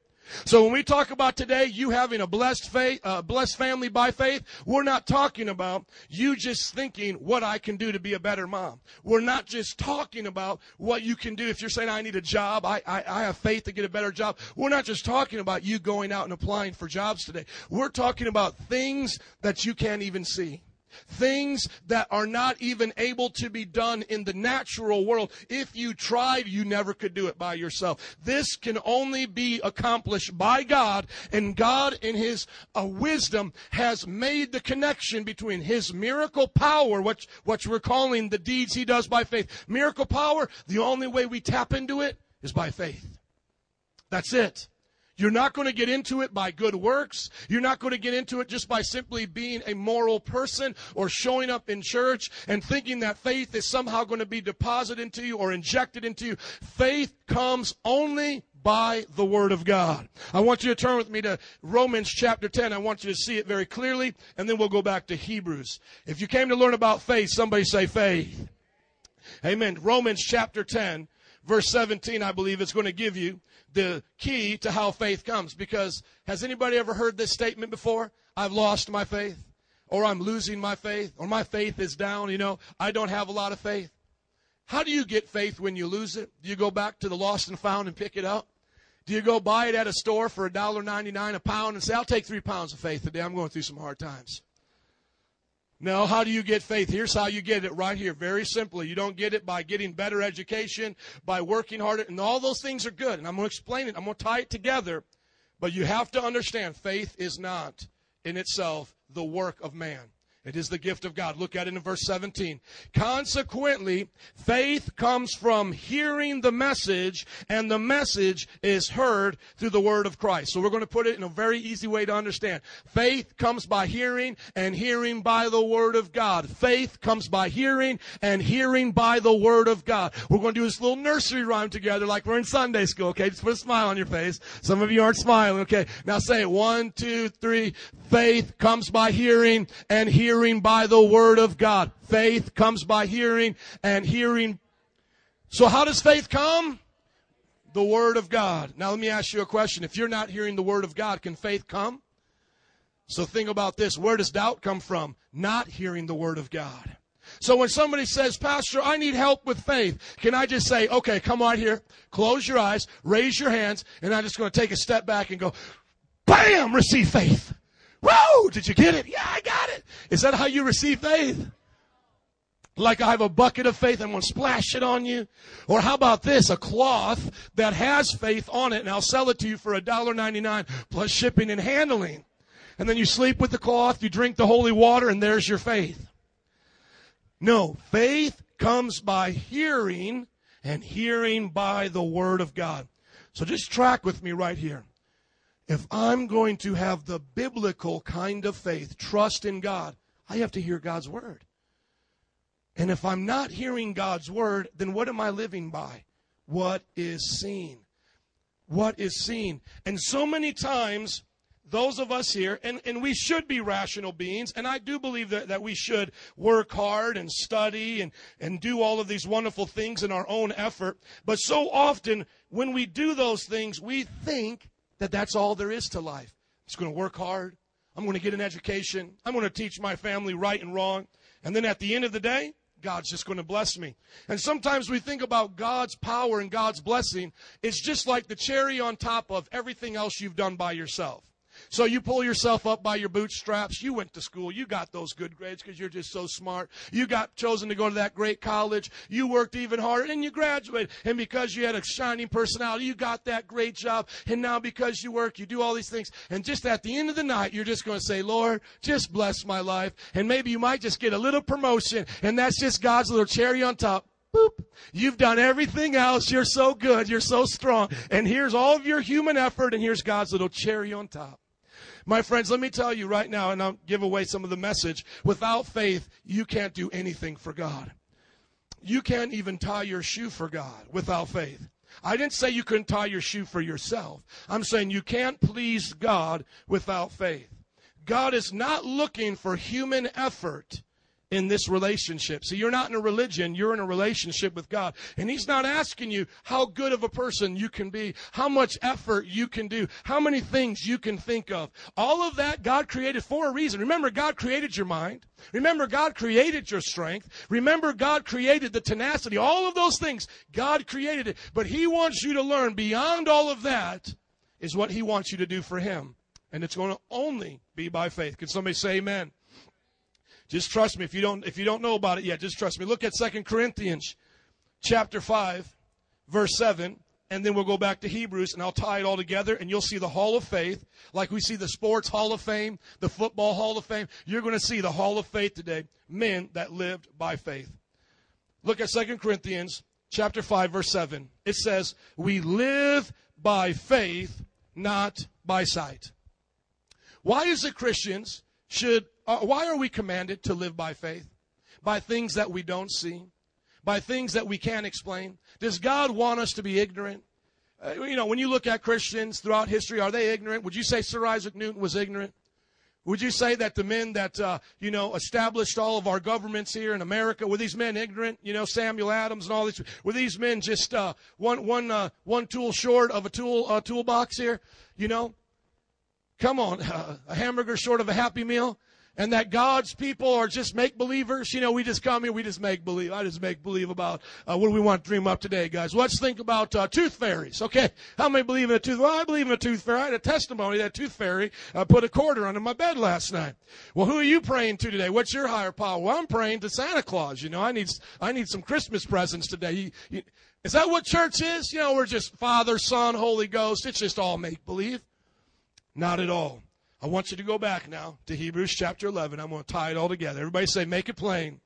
[SPEAKER 3] So when we talk about today, you having a blessed faith, uh, blessed family by faith, we're not talking about you just thinking what I can do to be a better mom. We're not just talking about what you can do if you're saying I need a job, I, I, I have faith to get a better job. We're not just talking about you going out and applying for jobs today. We're talking about things that you can't even see. Things that are not even able to be done in the natural world. If you tried, you never could do it by yourself. This can only be accomplished by God, and God, in His uh, wisdom, has made the connection between His miracle power, which, which we're calling the deeds He does by faith. Miracle power, the only way we tap into it is by faith. That's it. You're not going to get into it by good works. You're not going to get into it just by simply being a moral person or showing up in church and thinking that faith is somehow going to be deposited into you or injected into you. Faith comes only by the Word of God. I want you to turn with me to Romans chapter 10. I want you to see it very clearly, and then we'll go back to Hebrews. If you came to learn about faith, somebody say faith. Amen. Romans chapter 10, verse 17, I believe, it's going to give you the key to how faith comes. Because has anybody ever heard this statement before? I've lost my faith, or I'm losing my faith, or my faith is down, you know, I don't have a lot of faith. How do you get faith when you lose it? Do you go back to the lost and found and pick it up? Do you go buy it at a store for $1.99 a pound and say, I'll take three pounds of faith today? I'm going through some hard times. No, how do you get faith? Here's how you get it right here. Very simply. You don't get it by getting better education, by working harder, and all those things are good. And I'm going to explain it. I'm going to tie it together. But you have to understand faith is not in itself the work of man. It is the gift of God. Look at it in verse 17. Consequently, faith comes from hearing the message, and the message is heard through the word of Christ. So we're going to put it in a very easy way to understand. Faith comes by hearing, and hearing by the word of God. Faith comes by hearing, and hearing by the word of God. We're going to do this little nursery rhyme together like we're in Sunday school, okay? Just put a smile on your face. Some of you aren't smiling, okay? Now say it. One, two, three. Faith comes by hearing, and hearing hearing by the word of God. Faith comes by hearing and hearing. So how does faith come? The word of God. Now let me ask you a question. If you're not hearing the word of God, can faith come? So think about this. Where does doubt come from? Not hearing the word of God. So when somebody says, Pastor, I need help with faith, can I just say, okay, come right here, close your eyes, raise your hands, and I'm just going to take a step back and go, bam, receive faith. Whoa! Did you get it? Yeah, I got it. Is that how you receive faith? Like I have a bucket of faith, I'm going to splash it on you. Or how about this? A cloth that has faith on it, and I'll sell it to you for $1.99 plus shipping and handling. And then you sleep with the cloth, you drink the holy water, and there's your faith. No, faith comes by hearing, and hearing by the word of God. So just track with me right here if I'm going to have the biblical kind of faith, trust in God, I have to hear God's word. And if I'm not hearing God's word, then what am I living by? What is seen? What is seen? And so many times, those of us here, and, and we should be rational beings, and I do believe that, that we should work hard and study and, and do all of these wonderful things in our own effort. But so often, when we do those things, we think that that's all there is to life. I'm going to work hard. I'm going to get an education. I'm going to teach my family right and wrong. And then at the end of the day, God's just going to bless me. And sometimes we think about God's power and God's blessing. It's just like the cherry on top of everything else you've done by yourself. So you pull yourself up by your bootstraps. You went to school. You got those good grades because you're just so smart. You got chosen to go to that great college. You worked even harder and you graduated. And because you had a shining personality, you got that great job. And now because you work, you do all these things. And just at the end of the night, you're just going to say, Lord, just bless my life. And maybe you might just get a little promotion. And that's just God's little cherry on top. Boop. You've done everything else. You're so good. You're so strong. And here's all of your human effort, and here's God's little cherry on top. My friends, let me tell you right now, and I'll give away some of the message. Without faith, you can't do anything for God. You can't even tie your shoe for God without faith. I didn't say you couldn't tie your shoe for yourself. I'm saying you can't please God without faith. God is not looking for human effort in this relationship. See, you're not in a religion, you're in a relationship with God. And He's not asking you how good of a person you can be, how much effort you can do, how many things you can think of. All of that God created for a reason. Remember, God created your mind. Remember, God created your strength. Remember, God created the tenacity. All of those things, God created it. But He wants you to learn beyond all of that is what He wants you to do for Him. And it's going to only be by faith. Can somebody say amen? Just trust me. If you don't, if you don't know about it yet, just trust me. Look at Second Corinthians chapter 5, verse 7. And then we'll go back to Hebrews and I'll tie it all together and you'll see the Hall of Faith, like we see the Sports Hall of Fame, the Football Hall of Fame. You're going to see the Hall of Faith today. Men that lived by faith. Look at Second Corinthians chapter 5, verse 7. It says, We live by faith, not by sight. Why is it Christians should uh, why are we commanded to live by faith? By things that we don't see, by things that we can't explain. Does God want us to be ignorant? Uh, you know, when you look at Christians throughout history, are they ignorant? Would you say Sir Isaac Newton was ignorant? Would you say that the men that, uh, you know, established all of our governments here in America, were these men ignorant? You know, Samuel Adams and all these, were these men just, uh, one, one, uh, one tool short of a tool, uh, toolbox here? You know? Come on, a hamburger short of a happy meal? and that God's people are just make believers. You know, we just come here, we just make believe. I just make believe about uh, what do we want to dream up today, guys. Let's think about uh, tooth fairies. Okay, how many believe in a tooth? Well, I believe in a tooth fairy. I had a testimony that tooth fairy uh, put a quarter under my bed last night. Well, who are you praying to today? What's your higher power? Well, I'm praying to Santa Claus. You know, I need I need some Christmas presents today. Is that what church is? You know, we're just Father, Son, Holy Ghost. It's just all make believe. Not at all. I want you to go back now to Hebrews chapter 11. I'm going to tie it all together. Everybody say, make it plain.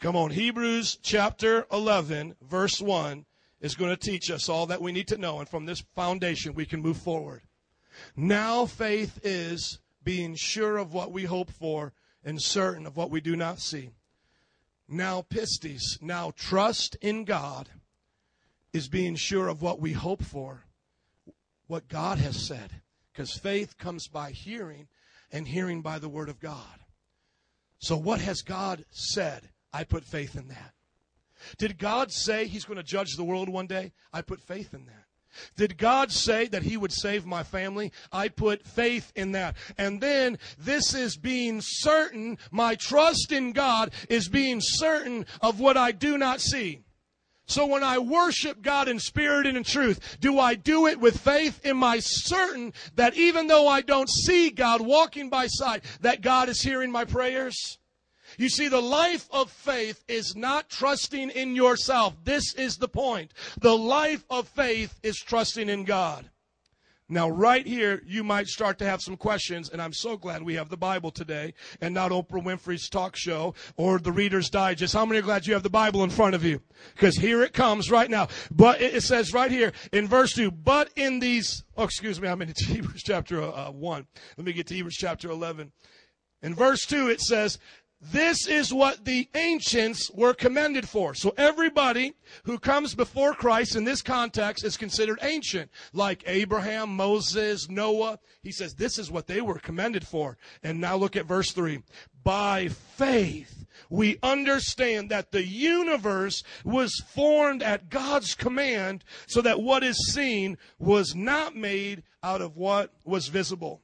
[SPEAKER 3] Come on. Hebrews chapter 11, verse 1 is going to teach us all that we need to know. And from this foundation, we can move forward. Now faith is being sure of what we hope for and certain of what we do not see. Now pistis, now trust in God is being sure of what we hope for, what God has said. Because faith comes by hearing, and hearing by the Word of God. So, what has God said? I put faith in that. Did God say He's going to judge the world one day? I put faith in that. Did God say that He would save my family? I put faith in that. And then this is being certain, my trust in God is being certain of what I do not see. So when I worship God in spirit and in truth, do I do it with faith? Am I certain that even though I don't see God walking by side, that God is hearing my prayers? You see, the life of faith is not trusting in yourself. This is the point. The life of faith is trusting in God. Now, right here, you might start to have some questions, and I'm so glad we have the Bible today and not Oprah Winfrey's talk show or the Reader's Digest. How many are glad you have the Bible in front of you? Because here it comes right now. But it says right here in verse 2, but in these, oh, excuse me, I'm in Hebrews chapter uh, 1. Let me get to Hebrews chapter 11. In verse 2, it says, this is what the ancients were commended for. So everybody who comes before Christ in this context is considered ancient, like Abraham, Moses, Noah. He says this is what they were commended for. And now look at verse 3. By faith, we understand that the universe was formed at God's command so that what is seen was not made out of what was visible.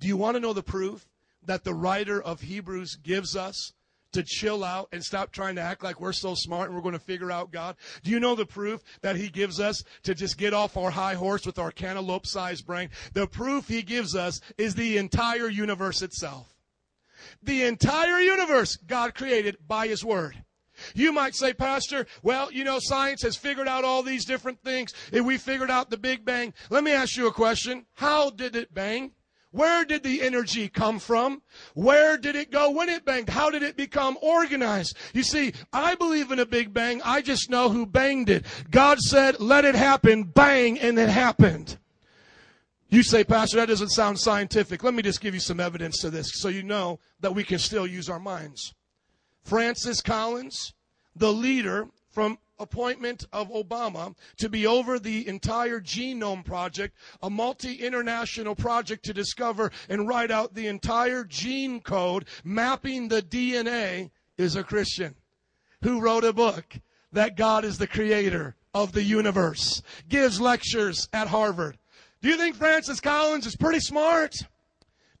[SPEAKER 3] Do you want to know the proof? That the writer of Hebrews gives us to chill out and stop trying to act like we're so smart and we're going to figure out God? Do you know the proof that He gives us to just get off our high horse with our cantaloupe sized brain? The proof He gives us is the entire universe itself. The entire universe God created by His Word. You might say, Pastor, well, you know, science has figured out all these different things. If we figured out the Big Bang, let me ask you a question. How did it bang? Where did the energy come from? Where did it go when it banged? How did it become organized? You see, I believe in a big bang. I just know who banged it. God said, let it happen. Bang, and it happened. You say, Pastor, that doesn't sound scientific. Let me just give you some evidence to this so you know that we can still use our minds. Francis Collins, the leader from appointment of Obama to be over the entire genome project, a multi-international project to discover and write out the entire gene code mapping the DNA is a Christian who wrote a book that God is the creator of the universe, gives lectures at Harvard. Do you think Francis Collins is pretty smart?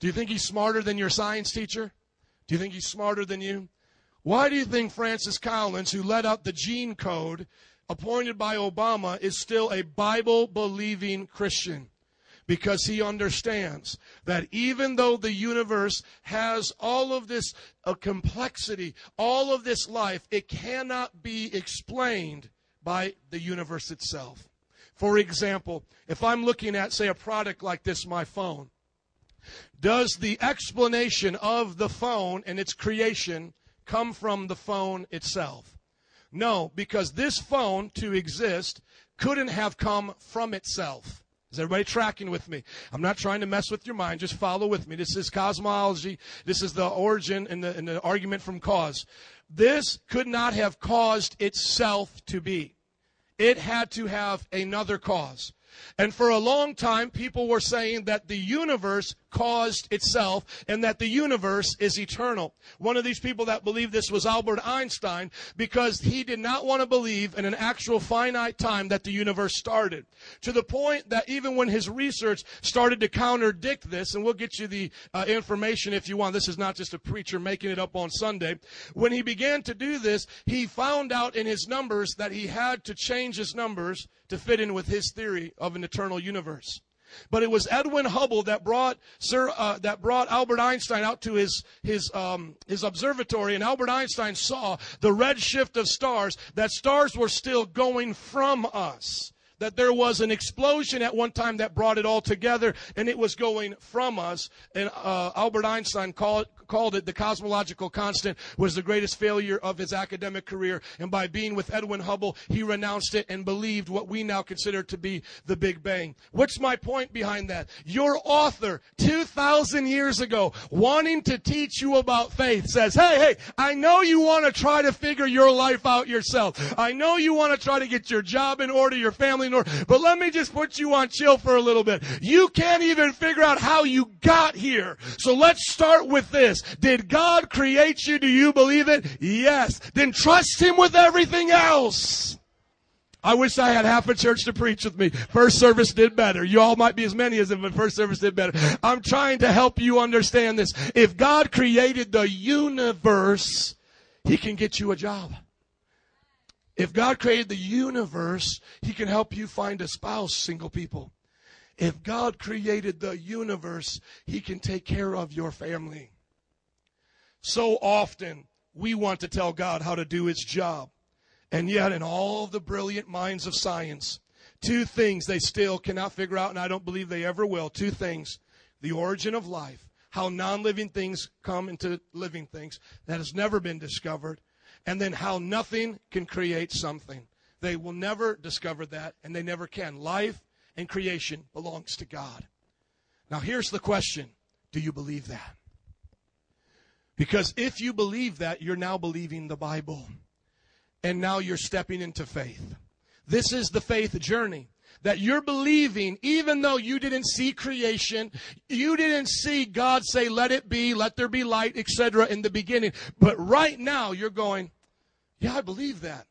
[SPEAKER 3] Do you think he's smarter than your science teacher? Do you think he's smarter than you? Why do you think Francis Collins, who led out the gene code appointed by Obama, is still a Bible believing Christian? Because he understands that even though the universe has all of this uh, complexity, all of this life, it cannot be explained by the universe itself. For example, if I'm looking at, say, a product like this, my phone, does the explanation of the phone and its creation come from the phone itself? No, because this phone to exist couldn't have come from itself. Is everybody tracking with me? I'm not trying to mess with your mind. Just follow with me. This is cosmology. This is the origin and the, and the argument from cause. This could not have caused itself to be. It had to have another cause. And for a long time, people were saying that the universe caused itself and that the universe is eternal. One of these people that believed this was Albert Einstein because he did not want to believe in an actual finite time that the universe started. To the point that even when his research started to contradict this, and we'll get you the uh, information if you want, this is not just a preacher making it up on Sunday. When he began to do this, he found out in his numbers that he had to change his numbers to fit in with his theory of an eternal universe. But it was Edwin Hubble that brought Sir uh, that brought Albert Einstein out to his his um, his observatory, and Albert Einstein saw the redshift of stars. That stars were still going from us. That there was an explosion at one time that brought it all together, and it was going from us. And uh, Albert Einstein called called it the cosmological constant was the greatest failure of his academic career. And by being with Edwin Hubble, he renounced it and believed what we now consider to be the Big Bang. What's my point behind that? Your author, 2,000 years ago, wanting to teach you about faith, says, Hey, hey, I know you want to try to figure your life out yourself. I know you want to try to get your job in order, your family in order, but let me just put you on chill for a little bit. You can't even figure out how you got here. So let's start with this. Did God create you? Do you believe it? Yes. Then trust Him with everything else. I wish I had half a church to preach with me. First service did better. You all might be as many as but first service did better. I'm trying to help you understand this. If God created the universe, He can get you a job. If God created the universe, He can help you find a spouse, single people. If God created the universe, He can take care of your family. So often we want to tell God how to do his job. And yet, in all the brilliant minds of science, two things they still cannot figure out, and I don't believe they ever will. Two things the origin of life, how non living things come into living things, that has never been discovered, and then how nothing can create something. They will never discover that, and they never can. Life and creation belongs to God. Now, here's the question Do you believe that? Because if you believe that, you're now believing the Bible. And now you're stepping into faith. This is the faith journey that you're believing, even though you didn't see creation, you didn't see God say, let it be, let there be light, etc. in the beginning. But right now you're going, yeah, I believe that.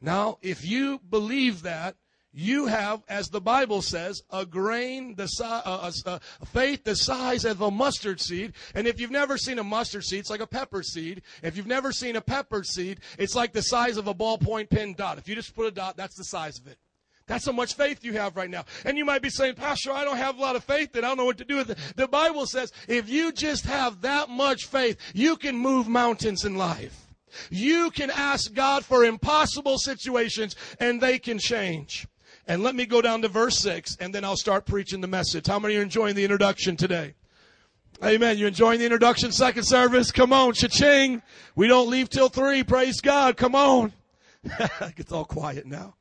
[SPEAKER 3] Now, if you believe that, you have, as the Bible says, a grain, the si- uh, uh, faith the size of a mustard seed. And if you've never seen a mustard seed, it's like a pepper seed. If you've never seen a pepper seed, it's like the size of a ballpoint pen dot. If you just put a dot, that's the size of it. That's how much faith you have right now. And you might be saying, Pastor, I don't have a lot of faith and I don't know what to do with it. The Bible says if you just have that much faith, you can move mountains in life. You can ask God for impossible situations and they can change. And let me go down to verse 6 and then I'll start preaching the message. How many are enjoying the introduction today? Amen. You enjoying the introduction second service? Come on, cha-ching. We don't leave till 3. Praise God. Come on. it's all quiet now.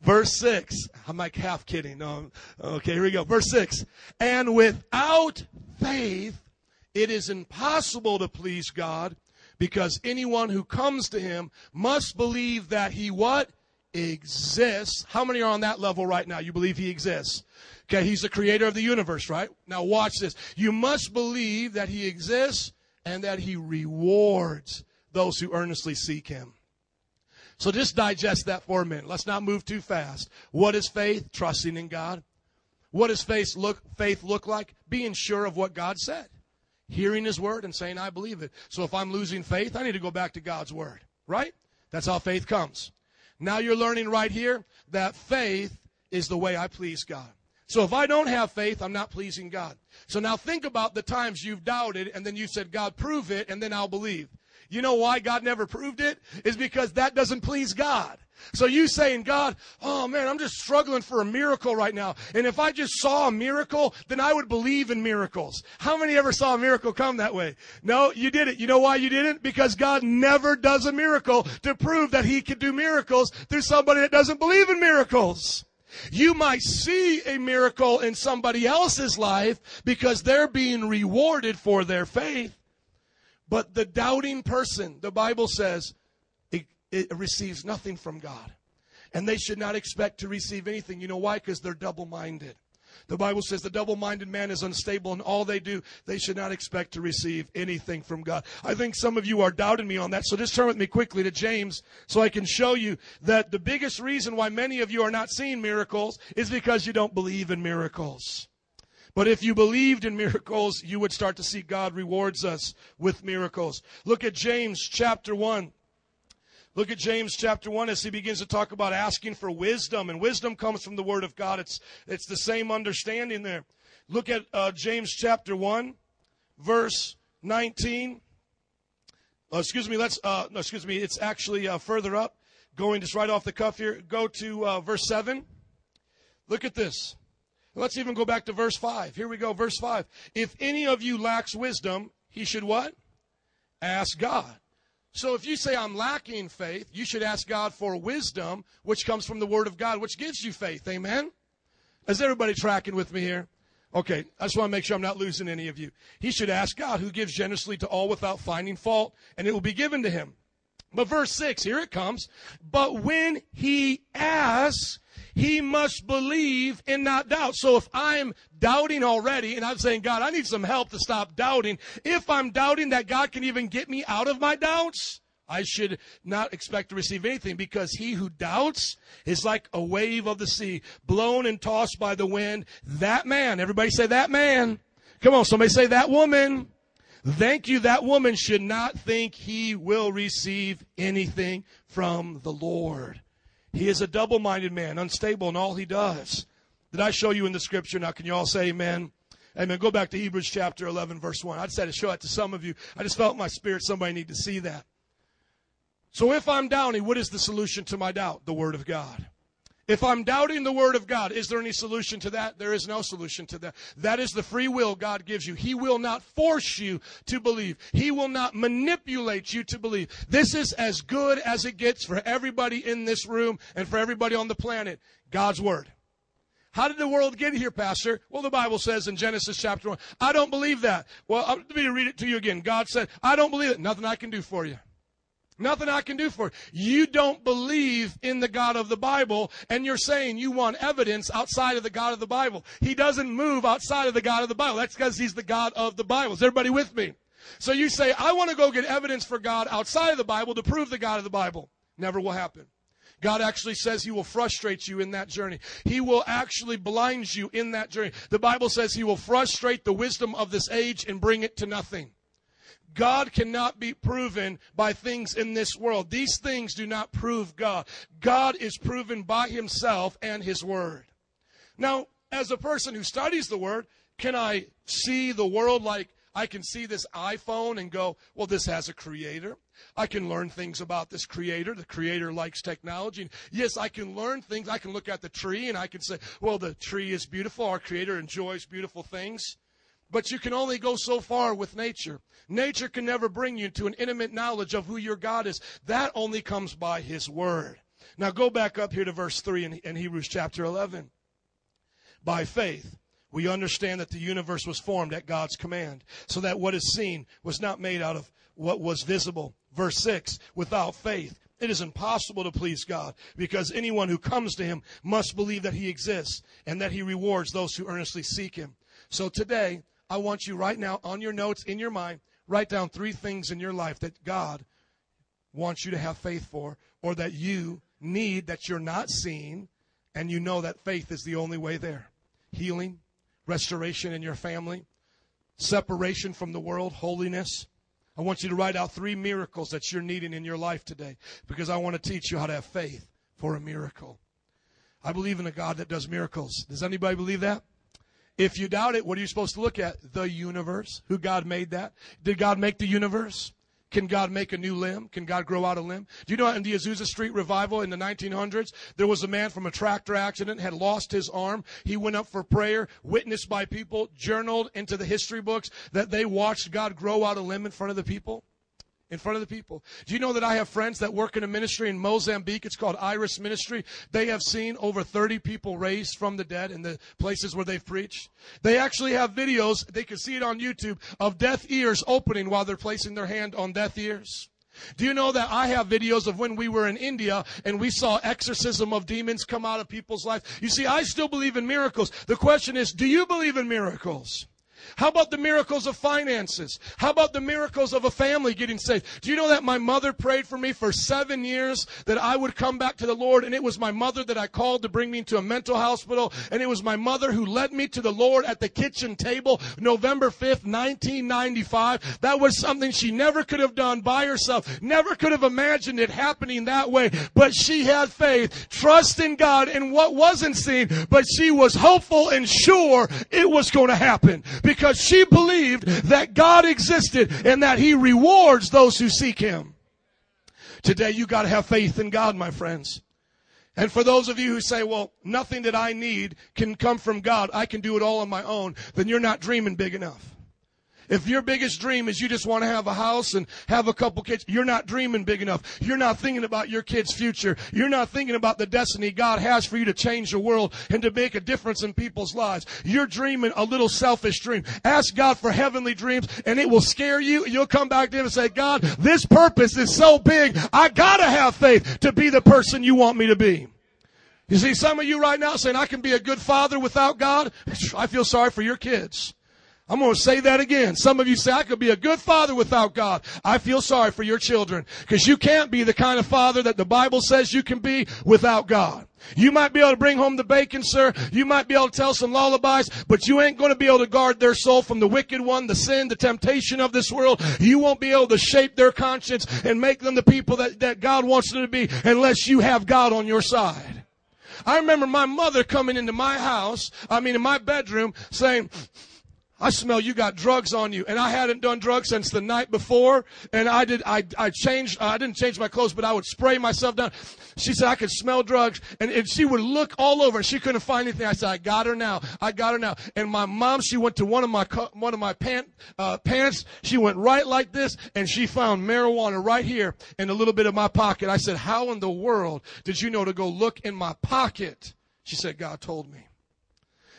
[SPEAKER 3] Verse 6. I'm like half kidding. No. Okay, here we go. Verse 6. And without faith, it is impossible to please God because anyone who comes to him must believe that he what? Exists. How many are on that level right now? You believe he exists. Okay, he's the creator of the universe, right? Now watch this. You must believe that he exists and that he rewards those who earnestly seek him. So just digest that for a minute. Let's not move too fast. What is faith? Trusting in God. What does faith look, faith look like? Being sure of what God said. Hearing His word and saying, I believe it. So if I'm losing faith, I need to go back to God's word. Right? That's how faith comes. Now you're learning right here that faith is the way I please God. So if I don't have faith, I'm not pleasing God. So now think about the times you've doubted and then you said, God, prove it, and then I'll believe. You know why God never proved it? Is because that doesn't please God. So you saying, God, oh man, I'm just struggling for a miracle right now. And if I just saw a miracle, then I would believe in miracles. How many ever saw a miracle come that way? No, you did it. You know why you didn't? Because God never does a miracle to prove that he could do miracles through somebody that doesn't believe in miracles. You might see a miracle in somebody else's life because they're being rewarded for their faith. But the doubting person, the Bible says, it, receives nothing from God. And they should not expect to receive anything. You know why? Because they're double minded. The Bible says the double minded man is unstable in all they do. They should not expect to receive anything from God. I think some of you are doubting me on that. So just turn with me quickly to James so I can show you that the biggest reason why many of you are not seeing miracles is because you don't believe in miracles. But if you believed in miracles, you would start to see God rewards us with miracles. Look at James chapter 1. Look at James chapter 1 as he begins to talk about asking for wisdom. And wisdom comes from the Word of God. It's, it's the same understanding there. Look at uh, James chapter 1, verse 19. Oh, excuse me, let's, uh, no, excuse me, it's actually uh, further up. Going just right off the cuff here. Go to uh, verse 7. Look at this. Let's even go back to verse 5. Here we go, verse 5. If any of you lacks wisdom, he should what? Ask God. So if you say I'm lacking faith, you should ask God for wisdom, which comes from the Word of God, which gives you faith. Amen? Is everybody tracking with me here? Okay, I just want to make sure I'm not losing any of you. He should ask God, who gives generously to all without finding fault, and it will be given to him. But verse 6, here it comes. But when he asks, he must believe and not doubt. So if I'm doubting already and I'm saying, God, I need some help to stop doubting, if I'm doubting that God can even get me out of my doubts, I should not expect to receive anything because he who doubts is like a wave of the sea, blown and tossed by the wind. That man, everybody say that man. Come on, somebody say that woman. Thank you. That woman should not think he will receive anything from the Lord. He is a double minded man, unstable in all he does. Did I show you in the scripture? Now, can you all say amen? Amen. Go back to Hebrews chapter 11, verse 1. I just had to show it to some of you. I just felt my spirit somebody need to see that. So if I'm doubting, what is the solution to my doubt? The Word of God. If I'm doubting the Word of God, is there any solution to that? There is no solution to that. That is the free will God gives you. He will not force you to believe. He will not manipulate you to believe. This is as good as it gets for everybody in this room and for everybody on the planet. God's Word. How did the world get here, Pastor? Well, the Bible says in Genesis chapter 1. I don't believe that. Well, let me read it to you again. God said, I don't believe it. Nothing I can do for you. Nothing I can do for you. You don't believe in the God of the Bible, and you're saying you want evidence outside of the God of the Bible. He doesn't move outside of the God of the Bible. That's because he's the God of the Bible. Is everybody with me? So you say, I want to go get evidence for God outside of the Bible to prove the God of the Bible. Never will happen. God actually says He will frustrate you in that journey. He will actually blind you in that journey. The Bible says He will frustrate the wisdom of this age and bring it to nothing. God cannot be proven by things in this world. These things do not prove God. God is proven by Himself and His Word. Now, as a person who studies the Word, can I see the world like I can see this iPhone and go, well, this has a creator. I can learn things about this creator. The creator likes technology. And yes, I can learn things. I can look at the tree and I can say, well, the tree is beautiful. Our creator enjoys beautiful things. But you can only go so far with nature. Nature can never bring you to an intimate knowledge of who your God is. That only comes by His Word. Now go back up here to verse 3 in, in Hebrews chapter 11. By faith, we understand that the universe was formed at God's command, so that what is seen was not made out of what was visible. Verse 6 Without faith, it is impossible to please God because anyone who comes to Him must believe that He exists and that He rewards those who earnestly seek Him. So today, I want you right now on your notes in your mind, write down three things in your life that God wants you to have faith for or that you need that you're not seeing and you know that faith is the only way there. Healing, restoration in your family, separation from the world, holiness. I want you to write out three miracles that you're needing in your life today because I want to teach you how to have faith for a miracle. I believe in a God that does miracles. Does anybody believe that? If you doubt it, what are you supposed to look at? The universe. Who God made that? Did God make the universe? Can God make a new limb? Can God grow out a limb? Do you know in the Azusa Street revival in the 1900s, there was a man from a tractor accident, had lost his arm. He went up for prayer, witnessed by people, journaled into the history books that they watched God grow out a limb in front of the people in front of the people. Do you know that I have friends that work in a ministry in Mozambique? It's called Iris Ministry. They have seen over 30 people raised from the dead in the places where they've preached. They actually have videos, they can see it on YouTube, of deaf ears opening while they're placing their hand on deaf ears. Do you know that I have videos of when we were in India and we saw exorcism of demons come out of people's lives? You see, I still believe in miracles. The question is, do you believe in miracles? How about the miracles of finances? How about the miracles of a family getting saved? Do you know that my mother prayed for me for seven years that I would come back to the Lord? And it was my mother that I called to bring me into a mental hospital. And it was my mother who led me to the Lord at the kitchen table November 5th, 1995. That was something she never could have done by herself. Never could have imagined it happening that way. But she had faith, trust in God in what wasn't seen, but she was hopeful and sure it was going to happen because she believed that God existed and that He rewards those who seek Him. Today you got to have faith in God, my friends. And for those of you who say, well, nothing that I need can come from God, I can do it all on my own, then you're not dreaming big enough. If your biggest dream is you just want to have a house and have a couple kids, you're not dreaming big enough. You're not thinking about your kids' future. You're not thinking about the destiny God has for you to change the world and to make a difference in people's lives. You're dreaming a little selfish dream. Ask God for heavenly dreams and it will scare you. You'll come back to Him and say, God, this purpose is so big. I gotta have faith to be the person you want me to be. You see, some of you right now saying, I can be a good father without God. I feel sorry for your kids. I'm going to say that again. Some of you say, I could be a good father without God. I feel sorry for your children because you can't be the kind of father that the Bible says you can be without God. You might be able to bring home the bacon, sir. You might be able to tell some lullabies, but you ain't going to be able to guard their soul from the wicked one, the sin, the temptation of this world. You won't be able to shape their conscience and make them the people that, that God wants them to be unless you have God on your side. I remember my mother coming into my house, I mean in my bedroom, saying, I smell you got drugs on you. And I hadn't done drugs since the night before. And I did, I, I changed, I didn't change my clothes, but I would spray myself down. She said I could smell drugs. And, and she would look all over and she couldn't find anything. I said, I got her now. I got her now. And my mom, she went to one of my, one of my pant, uh, pants. She went right like this and she found marijuana right here in a little bit of my pocket. I said, how in the world did you know to go look in my pocket? She said, God told me.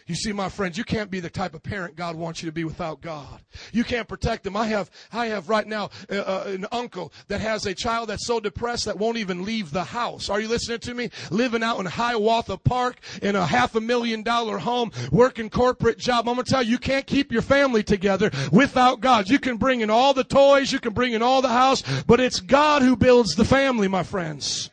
[SPEAKER 3] You see, my friends, you can't be the type of parent God wants you to be without God. You can't protect them. I have, I have right now uh, uh, an uncle that has a child that's so depressed that won't even leave the house. Are you listening to me? Living out in Hiawatha Park in a half a million dollar home, working corporate job. I'm gonna tell you, you can't keep your family together without God. You can bring in all the toys, you can bring in all the house, but it's God who builds the family, my friends.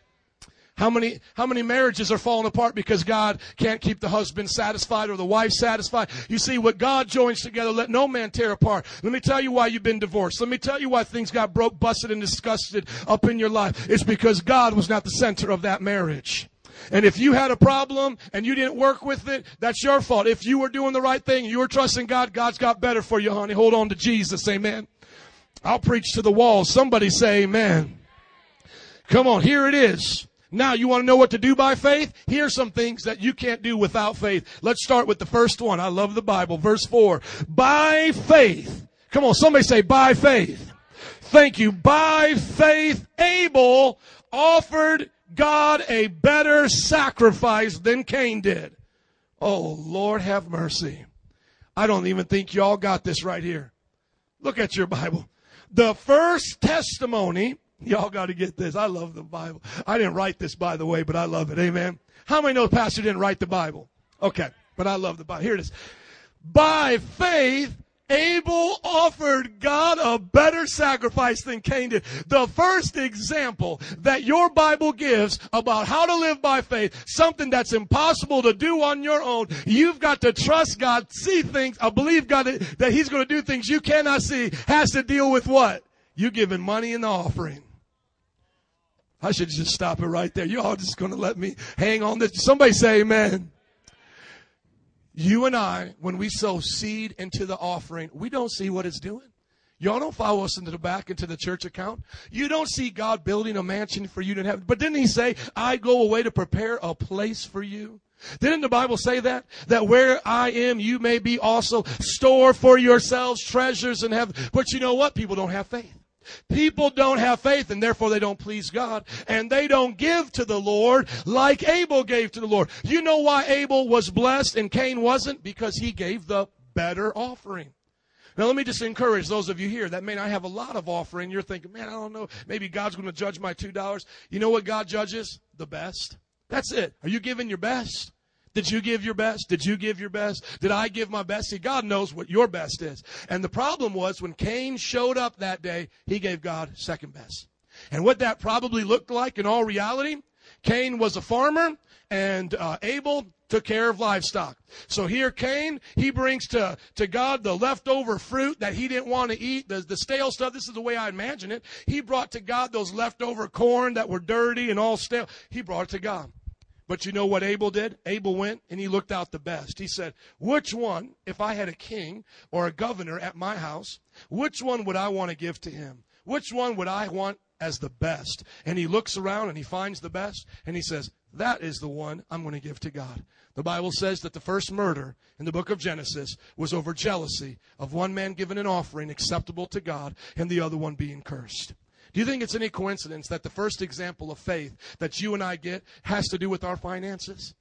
[SPEAKER 3] How many, how many marriages are falling apart because God can't keep the husband satisfied or the wife satisfied? You see, what God joins together, let no man tear apart. Let me tell you why you've been divorced. Let me tell you why things got broke, busted, and disgusted up in your life. It's because God was not the center of that marriage. And if you had a problem and you didn't work with it, that's your fault. If you were doing the right thing, you were trusting God, God's got better for you, honey. Hold on to Jesus. Amen. I'll preach to the wall. Somebody say amen. Come on, here it is. Now, you want to know what to do by faith? Here's some things that you can't do without faith. Let's start with the first one. I love the Bible. Verse 4. By faith. Come on, somebody say, by faith. Thank you. By faith, Abel offered God a better sacrifice than Cain did. Oh, Lord, have mercy. I don't even think y'all got this right here. Look at your Bible. The first testimony Y'all got to get this. I love the Bible. I didn't write this, by the way, but I love it. Amen. How many know the Pastor didn't write the Bible? Okay, but I love the Bible. Here it is. By faith, Abel offered God a better sacrifice than Cain did. The first example that your Bible gives about how to live by faith, something that's impossible to do on your own. You've got to trust God, see things, I believe God that He's going to do things you cannot see, has to deal with what? You giving money in the offering. I should just stop it right there. You all just going to let me hang on this. Somebody say amen. You and I, when we sow seed into the offering, we don't see what it's doing. Y'all don't follow us into the back into the church account. You don't see God building a mansion for you to have. But didn't he say, I go away to prepare a place for you? Didn't the Bible say that? That where I am, you may be also. Store for yourselves treasures in heaven. But you know what? People don't have faith. People don't have faith and therefore they don't please God and they don't give to the Lord like Abel gave to the Lord. You know why Abel was blessed and Cain wasn't? Because he gave the better offering. Now let me just encourage those of you here that may not have a lot of offering. You're thinking, man, I don't know. Maybe God's going to judge my $2. You know what God judges? The best. That's it. Are you giving your best? Did you give your best? Did you give your best? Did I give my best? See, God knows what your best is. And the problem was when Cain showed up that day, he gave God second best. And what that probably looked like in all reality, Cain was a farmer and uh, Abel took care of livestock. So here Cain, he brings to, to God the leftover fruit that he didn't want to eat, the, the stale stuff. This is the way I imagine it. He brought to God those leftover corn that were dirty and all stale. He brought it to God. But you know what Abel did? Abel went and he looked out the best. He said, Which one, if I had a king or a governor at my house, which one would I want to give to him? Which one would I want as the best? And he looks around and he finds the best and he says, That is the one I'm going to give to God. The Bible says that the first murder in the book of Genesis was over jealousy of one man giving an offering acceptable to God and the other one being cursed. Do you think it's any coincidence that the first example of faith that you and I get has to do with our finances?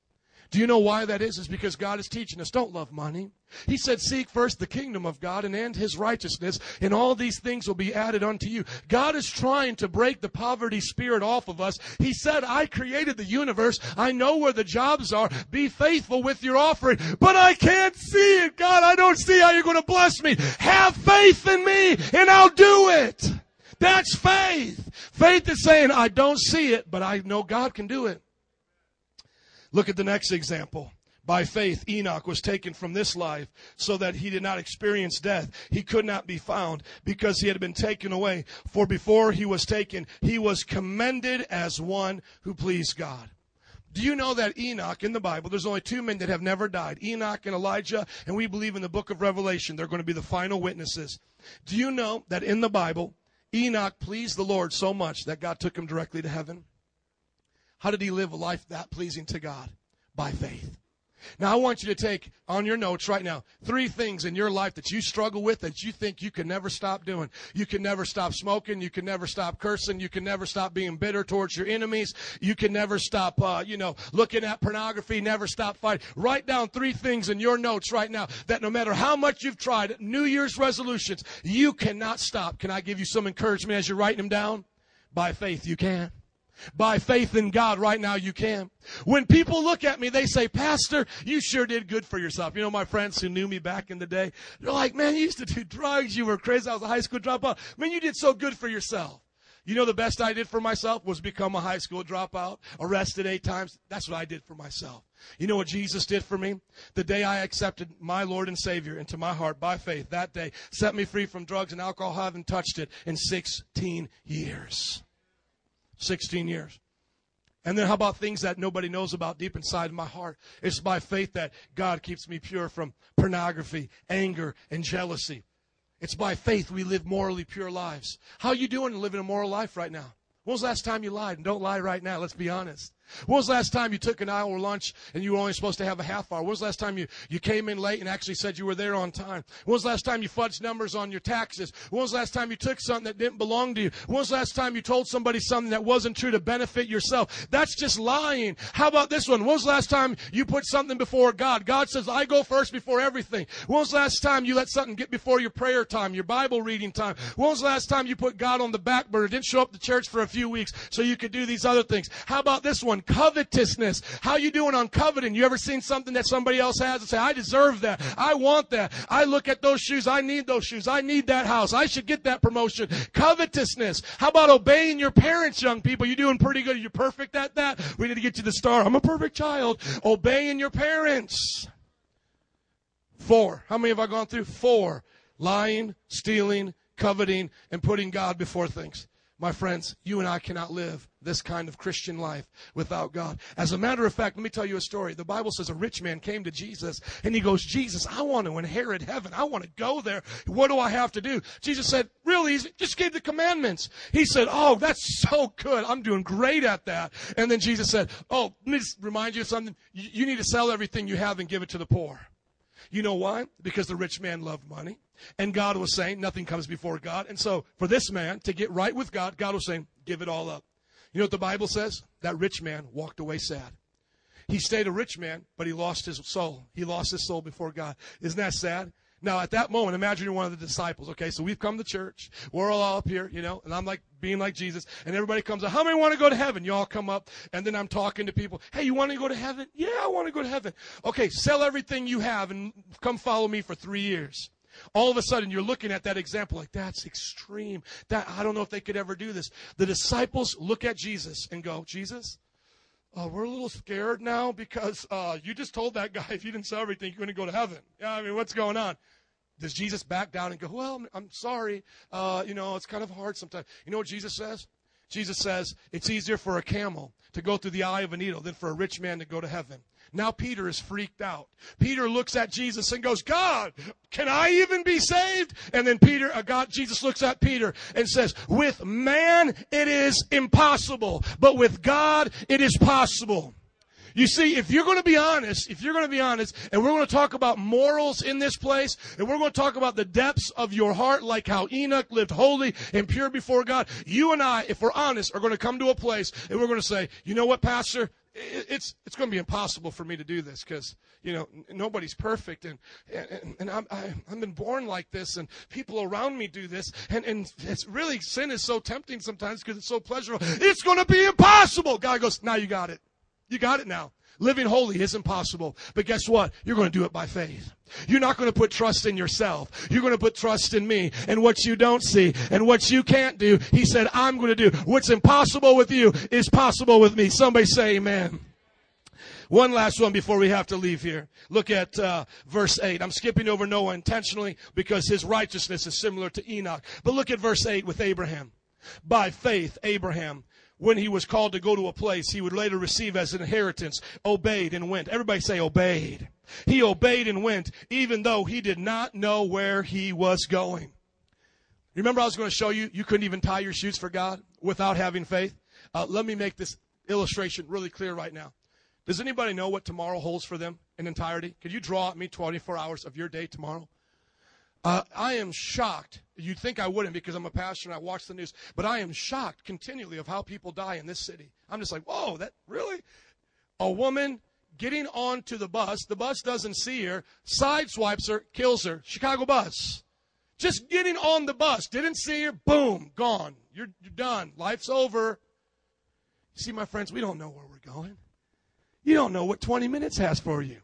[SPEAKER 3] Do you know why that is? Is because God is teaching us don't love money. He said, Seek first the kingdom of God and end his righteousness, and all these things will be added unto you. God is trying to break the poverty spirit off of us. He said, I created the universe. I know where the jobs are. Be faithful with your offering. But I can't see it. God, I don't see how you're going to bless me. Have faith in me, and I'll do it. That's faith. Faith is saying, I don't see it, but I know God can do it. Look at the next example. By faith, Enoch was taken from this life so that he did not experience death. He could not be found because he had been taken away. For before he was taken, he was commended as one who pleased God. Do you know that Enoch in the Bible, there's only two men that have never died Enoch and Elijah, and we believe in the book of Revelation they're going to be the final witnesses. Do you know that in the Bible, Enoch pleased the Lord so much that God took him directly to heaven. How did he live a life that pleasing to God? By faith. Now I want you to take on your notes right now three things in your life that you struggle with that you think you can never stop doing. You can never stop smoking. You can never stop cursing. You can never stop being bitter towards your enemies. You can never stop, uh, you know, looking at pornography. Never stop fighting. Write down three things in your notes right now that no matter how much you've tried, New Year's resolutions, you cannot stop. Can I give you some encouragement as you're writing them down? By faith, you can. By faith in God right now you can. When people look at me, they say, Pastor, you sure did good for yourself. You know, my friends who knew me back in the day, they're like, man, you used to do drugs. You were crazy. I was a high school dropout. Man, you did so good for yourself. You know, the best I did for myself was become a high school dropout, arrested eight times. That's what I did for myself. You know what Jesus did for me? The day I accepted my Lord and Savior into my heart by faith, that day set me free from drugs and alcohol. I haven't touched it in 16 years. 16 years. And then how about things that nobody knows about deep inside my heart? It's by faith that God keeps me pure from pornography, anger, and jealousy. It's by faith we live morally pure lives. How are you doing living a moral life right now? When was the last time you lied? And don't lie right now, let's be honest. When was the last time you took an hour lunch and you were only supposed to have a half hour? When was the last time you, you came in late and actually said you were there on time? When was the last time you fudged numbers on your taxes? When was the last time you took something that didn't belong to you? When was the last time you told somebody something that wasn't true to benefit yourself? That's just lying. How about this one? When was the last time you put something before God? God says, I go first before everything. When was the last time you let something get before your prayer time, your Bible reading time? When was the last time you put God on the back burner, didn't show up to church for a few weeks so you could do these other things? How about this one? Covetousness. How you doing on coveting? You ever seen something that somebody else has and say, I deserve that. I want that. I look at those shoes. I need those shoes. I need that house. I should get that promotion. Covetousness. How about obeying your parents, young people? You're doing pretty good. You're perfect at that. We need to get you the star. I'm a perfect child. Obeying your parents. Four. How many have I gone through? Four. Lying, stealing, coveting, and putting God before things. My friends, you and I cannot live this kind of Christian life without God. As a matter of fact, let me tell you a story. The Bible says a rich man came to Jesus and he goes, Jesus, I want to inherit heaven. I want to go there. What do I have to do? Jesus said, really easy. Just give the commandments. He said, oh, that's so good. I'm doing great at that. And then Jesus said, oh, let me just remind you of something. You need to sell everything you have and give it to the poor. You know why? Because the rich man loved money. And God was saying, nothing comes before God. And so, for this man to get right with God, God was saying, give it all up. You know what the Bible says? That rich man walked away sad. He stayed a rich man, but he lost his soul. He lost his soul before God. Isn't that sad? Now, at that moment, imagine you're one of the disciples, okay? So we've come to church. We're all up here, you know, and I'm like being like Jesus. And everybody comes up. How many want to go to heaven? You all come up. And then I'm talking to people. Hey, you want to go to heaven? Yeah, I want to go to heaven. Okay, sell everything you have and come follow me for three years. All of a sudden, you're looking at that example like, that's extreme. That, I don't know if they could ever do this. The disciples look at Jesus and go, Jesus, uh, we're a little scared now because uh, you just told that guy if you didn't sell everything, you're going to go to heaven. Yeah, I mean, what's going on? Does Jesus back down and go, Well, I'm, I'm sorry. Uh, you know, it's kind of hard sometimes. You know what Jesus says? Jesus says, It's easier for a camel to go through the eye of a needle than for a rich man to go to heaven. Now Peter is freaked out. Peter looks at Jesus and goes, God, can I even be saved? And then Peter, uh, God, Jesus looks at Peter and says, with man it is impossible, but with God it is possible. You see, if you're going to be honest, if you're going to be honest, and we're going to talk about morals in this place, and we're going to talk about the depths of your heart, like how Enoch lived holy and pure before God, you and I, if we're honest, are going to come to a place and we're going to say, you know what, Pastor? it's it's going to be impossible for me to do this because you know nobody's perfect and and, and I'm I've been born like this and people around me do this and and it's really sin is so tempting sometimes because it's so pleasurable. It's going to be impossible. God goes, now you got it. You got it now. Living holy is impossible. But guess what? You're going to do it by faith. You're not going to put trust in yourself. You're going to put trust in me and what you don't see and what you can't do. He said, I'm going to do. What's impossible with you is possible with me. Somebody say amen. One last one before we have to leave here. Look at uh, verse 8. I'm skipping over Noah intentionally because his righteousness is similar to Enoch. But look at verse 8 with Abraham. By faith, Abraham when he was called to go to a place he would later receive as an inheritance, obeyed and went. Everybody say obeyed. He obeyed and went, even though he did not know where he was going. Remember, I was going to show you, you couldn't even tie your shoes for God without having faith. Uh, let me make this illustration really clear right now. Does anybody know what tomorrow holds for them in entirety? Could you draw me 24 hours of your day tomorrow? Uh, I am shocked. You'd think I wouldn't because I'm a pastor and I watch the news, but I am shocked continually of how people die in this city. I'm just like, whoa, that really? A woman getting onto the bus, the bus doesn't see her, sideswipes her, kills her. Chicago bus. Just getting on the bus, didn't see her, boom, gone. You're, you're done. Life's over. See, my friends, we don't know where we're going. You don't know what 20 minutes has for you.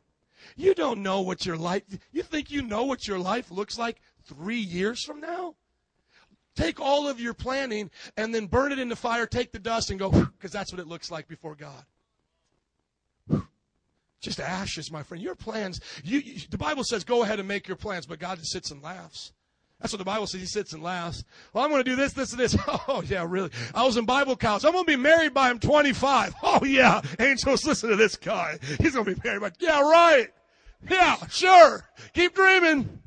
[SPEAKER 3] You don't know what your life, you think you know what your life looks like three years from now? Take all of your planning and then burn it in the fire, take the dust, and go, because that's what it looks like before God. Just ashes, my friend. Your plans, you, you, the Bible says go ahead and make your plans, but God just sits and laughs. That's what the Bible says. He sits and laughs. Well, I'm going to do this, this, and this. Oh, yeah, really. I was in Bible college. I'm going to be married by him 25. Oh, yeah. Angels, listen to this guy. He's going to be married by, yeah, right. Yeah, sure. Keep dreaming.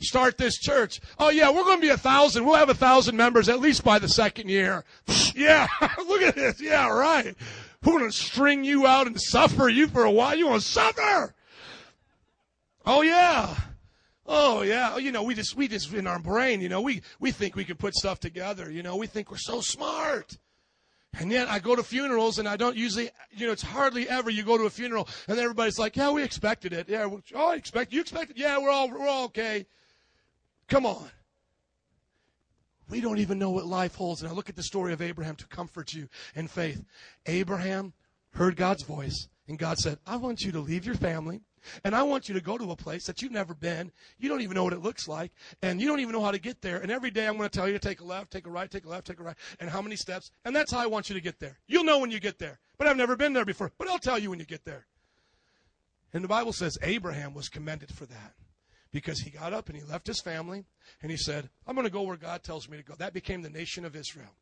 [SPEAKER 3] Start this church. Oh, yeah, we're going to be a thousand. We'll have a thousand members at least by the second year. Yeah, look at this. Yeah, right. We're going to string you out and suffer you for a while. You want to suffer? Oh, yeah. Oh yeah, oh, you know, we just we just in our brain, you know, we we think we can put stuff together, you know, we think we're so smart. And yet I go to funerals and I don't usually, you know, it's hardly ever you go to a funeral and everybody's like, "Yeah, we expected it. Yeah, oh, I expect you expected. Yeah, we're all we're all okay." Come on. We don't even know what life holds. And I look at the story of Abraham to comfort you in faith. Abraham heard God's voice and God said, "I want you to leave your family and I want you to go to a place that you've never been. You don't even know what it looks like. And you don't even know how to get there. And every day I'm going to tell you to take a left, take a right, take a left, take a right, and how many steps. And that's how I want you to get there. You'll know when you get there. But I've never been there before. But I'll tell you when you get there. And the Bible says Abraham was commended for that because he got up and he left his family and he said, I'm going to go where God tells me to go. That became the nation of Israel.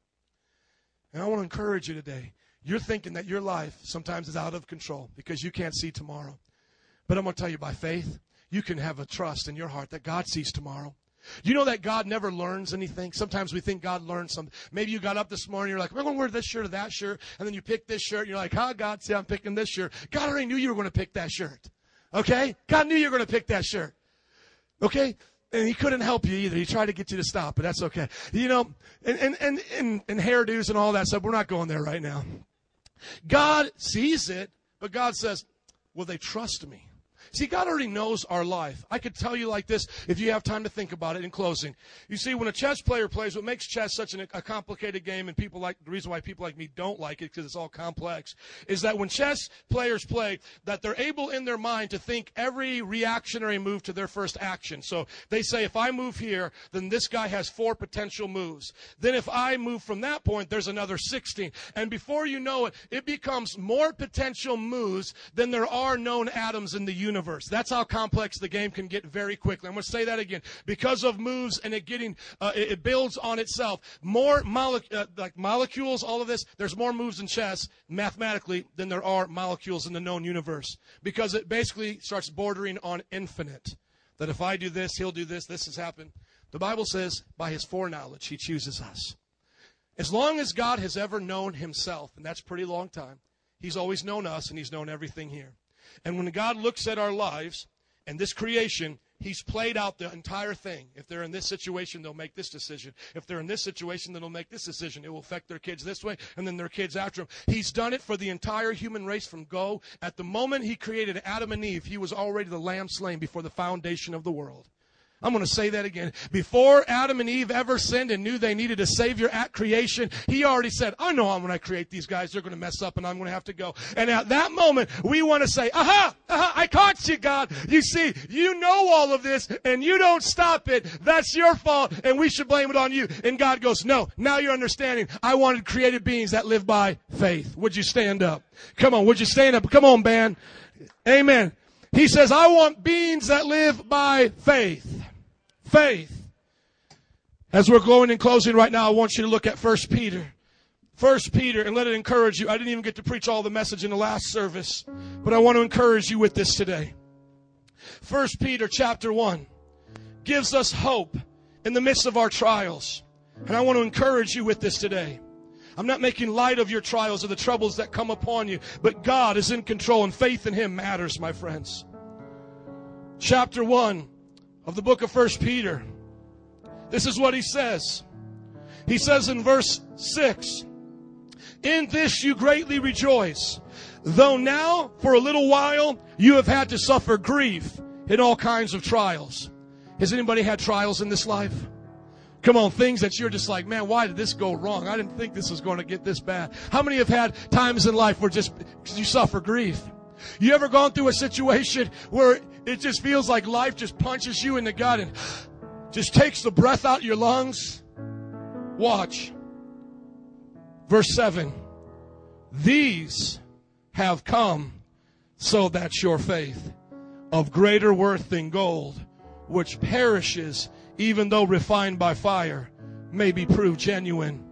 [SPEAKER 3] And I want to encourage you today. You're thinking that your life sometimes is out of control because you can't see tomorrow. But I'm going to tell you by faith, you can have a trust in your heart that God sees tomorrow. You know that God never learns anything? Sometimes we think God learns something. Maybe you got up this morning, you're like, we're going to wear this shirt or that shirt, and then you pick this shirt, and you're like, oh, God, see, I'm picking this shirt. God already knew you were going to pick that shirt. Okay? God knew you were going to pick that shirt. Okay? And he couldn't help you either. He tried to get you to stop, but that's okay. You know, and, and, and, and, and hairdos and all that stuff, we're not going there right now. God sees it, but God says, will they trust me? See, God already knows our life. I could tell you like this if you have time to think about it in closing. You see, when a chess player plays, what makes chess such an, a complicated game, and people like the reason why people like me don't like it because it's all complex, is that when chess players play, that they're able in their mind to think every reactionary move to their first action. So they say, if I move here, then this guy has four potential moves. Then if I move from that point, there's another 16. And before you know it, it becomes more potential moves than there are known atoms in the universe universe. That's how complex the game can get very quickly. I'm going to say that again. Because of moves and it getting, uh, it, it, builds on itself. More mole- uh, like molecules, all of this, there's more moves in chess mathematically than there are molecules in the known universe. Because it basically starts bordering on infinite. That if I do this, he'll do this, this has happened. The Bible says, by his foreknowledge, he chooses us. As long as God has ever known himself, and that's pretty long time, he's always known us and he's known everything here. And when God looks at our lives and this creation, He's played out the entire thing. If they're in this situation, they'll make this decision. If they're in this situation, then they'll make this decision. It will affect their kids this way and then their kids after them. He's done it for the entire human race from go. At the moment He created Adam and Eve, He was already the lamb slain before the foundation of the world. I'm going to say that again. Before Adam and Eve ever sinned and knew they needed a Savior at creation, He already said, I know I'm when I create these guys, they're going to mess up and I'm going to have to go. And at that moment, we want to say, aha, aha, I caught you, God. You see, you know all of this and you don't stop it. That's your fault and we should blame it on you. And God goes, no, now you're understanding. I wanted created beings that live by faith. Would you stand up? Come on, would you stand up? Come on, band. Amen. He says, I want beings that live by faith. Faith. As we're going and closing right now, I want you to look at First Peter. First Peter, and let it encourage you. I didn't even get to preach all the message in the last service, but I want to encourage you with this today. First Peter chapter 1 gives us hope in the midst of our trials. And I want to encourage you with this today. I'm not making light of your trials or the troubles that come upon you, but God is in control and faith in Him matters, my friends. Chapter 1 of the book of First Peter. This is what he says. He says in verse 6, In this you greatly rejoice, though now for a little while you have had to suffer grief in all kinds of trials. Has anybody had trials in this life? Come on, things that you're just like, man, why did this go wrong? I didn't think this was going to get this bad. How many have had times in life where just you suffer grief? You ever gone through a situation where it just feels like life just punches you in the gut and just takes the breath out your lungs? Watch. Verse 7 These have come so that your faith, of greater worth than gold, which perishes even though refined by fire, may be proved genuine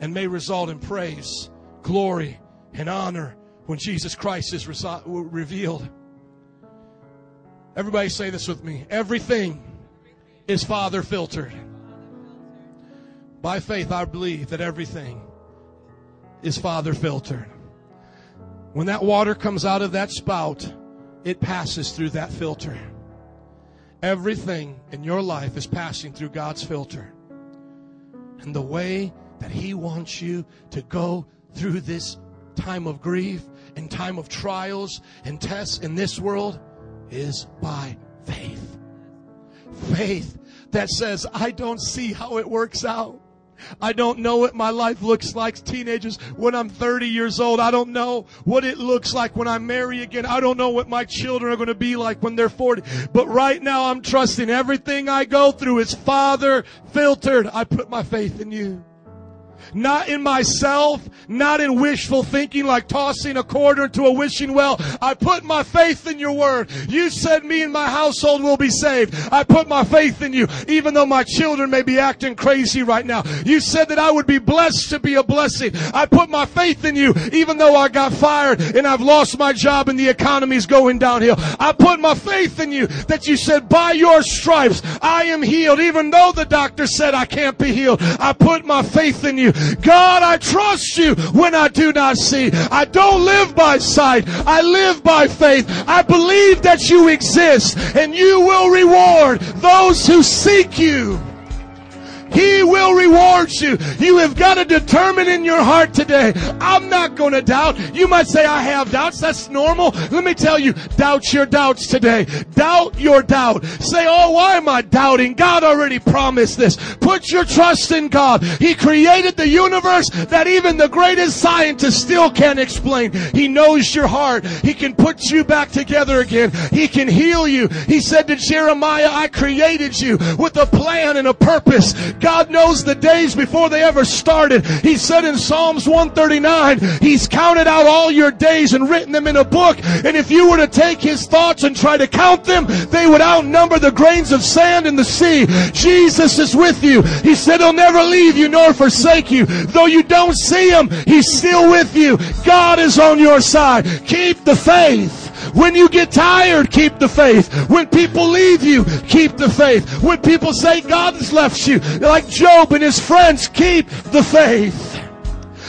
[SPEAKER 3] and may result in praise, glory, and honor when Jesus Christ is revealed. Everybody say this with me. Everything is Father filtered. By faith, I believe that everything is Father filtered. When that water comes out of that spout, it passes through that filter. Everything in your life is passing through God's filter. And the way that He wants you to go through this time of grief and time of trials and tests in this world is by faith. Faith that says, I don't see how it works out. I don't know what my life looks like, teenagers, when I'm 30 years old. I don't know what it looks like when I marry again. I don't know what my children are going to be like when they're 40. But right now I'm trusting everything I go through is Father filtered. I put my faith in you not in myself, not in wishful thinking like tossing a quarter into a wishing well. I put my faith in your word. You said me and my household will be saved. I put my faith in you, even though my children may be acting crazy right now. You said that I would be blessed to be a blessing. I put my faith in you, even though I got fired and I've lost my job and the economy's going downhill. I put my faith in you that you said, by your stripes, I am healed, even though the doctor said I can't be healed. I put my faith in you. God, I trust you when I do not see. I don't live by sight. I live by faith. I believe that you exist and you will reward those who seek you. He will reward you. You have got to determine in your heart today, I'm not going to doubt. You might say, I have doubts. That's normal. Let me tell you, doubt your doubts today. Doubt your doubt. Say, oh, why am I doubting? God already promised this. Put your trust in God. He created the universe that even the greatest scientists still can't explain. He knows your heart. He can put you back together again. He can heal you. He said to Jeremiah, I created you with a plan and a purpose. God knows the days before they ever started. He said in Psalms 139, He's counted out all your days and written them in a book. And if you were to take His thoughts and try to count them, they would outnumber the grains of sand in the sea. Jesus is with you. He said He'll never leave you nor forsake you. Though you don't see Him, He's still with you. God is on your side. Keep the faith. When you get tired, keep the faith. When people leave you, keep the faith. When people say God has left you, like Job and his friends, keep the faith.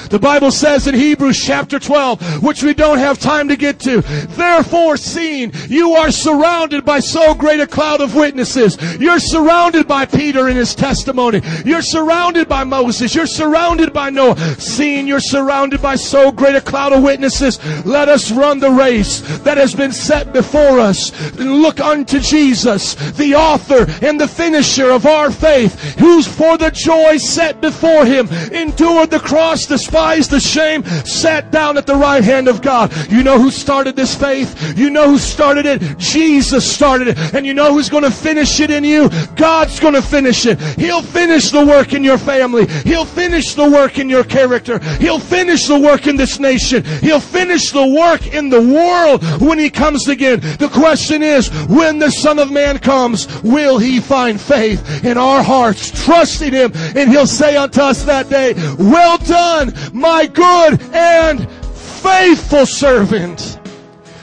[SPEAKER 3] The Bible says in Hebrews chapter 12, which we don't have time to get to, therefore seeing you are surrounded by so great a cloud of witnesses, you're surrounded by Peter and his testimony, you're surrounded by Moses, you're surrounded by Noah, seeing you're surrounded by so great a cloud of witnesses, let us run the race that has been set before us. Look unto Jesus, the author and the finisher of our faith, who's for the joy set before him, endured the cross, despised the shame, sat down at the right hand of God. You know who started this faith? You know who started it? Jesus started it. And you know who's going to finish it in you? God's going to finish it. He'll finish the work in your family. He'll finish the work in your character. He'll finish the work in this nation. He'll finish the work in the world when He comes again. The question is, when the Son of Man comes, will He find faith in our hearts, trusting Him? And He'll say unto us that day, well done, my good and faithful servant.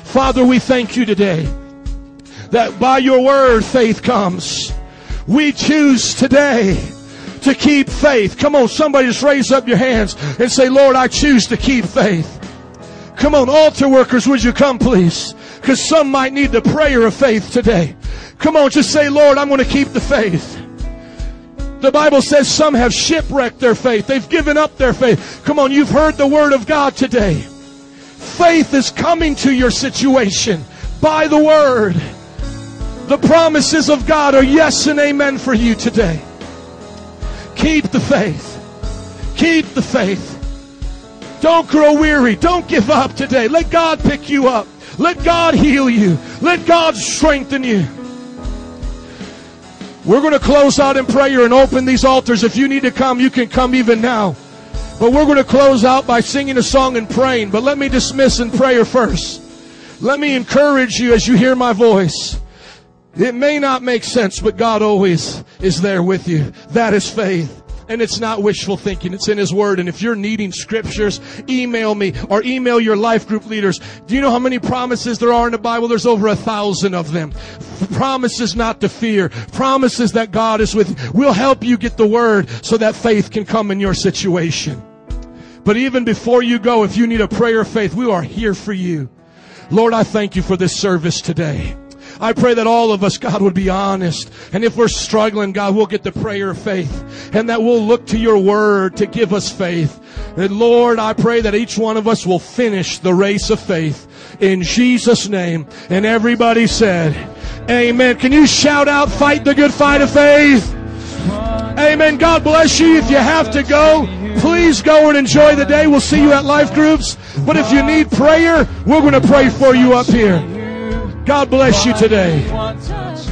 [SPEAKER 3] Father, we thank you today that by your word faith comes. We choose today to keep faith. Come on, somebody just raise up your hands and say, Lord, I choose to keep faith. Come on, altar workers, would you come please? Because some might need the prayer of faith today. Come on, just say, Lord, I'm going to keep the faith. The Bible says some have shipwrecked their faith. They've given up their faith. Come on, you've heard the word of God today. Faith is coming to your situation by the word. The promises of God are yes and amen for you today. Keep the faith. Keep the faith. Don't grow weary. Don't give up today. Let God pick you up. Let God heal you. Let God strengthen you. We're going to close out in prayer and open these altars. If you need to come, you can come even now. But we're going to close out by singing a song and praying. But let me dismiss in prayer first. Let me encourage you as you hear my voice. It may not make sense, but God always is there with you. That is faith. And it's not wishful thinking. It's in His Word. And if you're needing scriptures, email me or email your life group leaders. Do you know how many promises there are in the Bible? There's over a thousand of them. Promises not to fear. Promises that God is with you. We'll help you get the Word so that faith can come in your situation. But even before you go, if you need a prayer of faith, we are here for you. Lord, I thank you for this service today. I pray that all of us, God, would be honest. And if we're struggling, God, we'll get the prayer of faith and that we'll look to your word to give us faith. And Lord, I pray that each one of us will finish the race of faith in Jesus' name. And everybody said, Amen. Can you shout out, fight the good fight of faith? Amen. God bless you. If you have to go, please go and enjoy the day. We'll see you at life groups. But if you need prayer, we're going to pray for you up here. God bless you today.
[SPEAKER 1] One touch.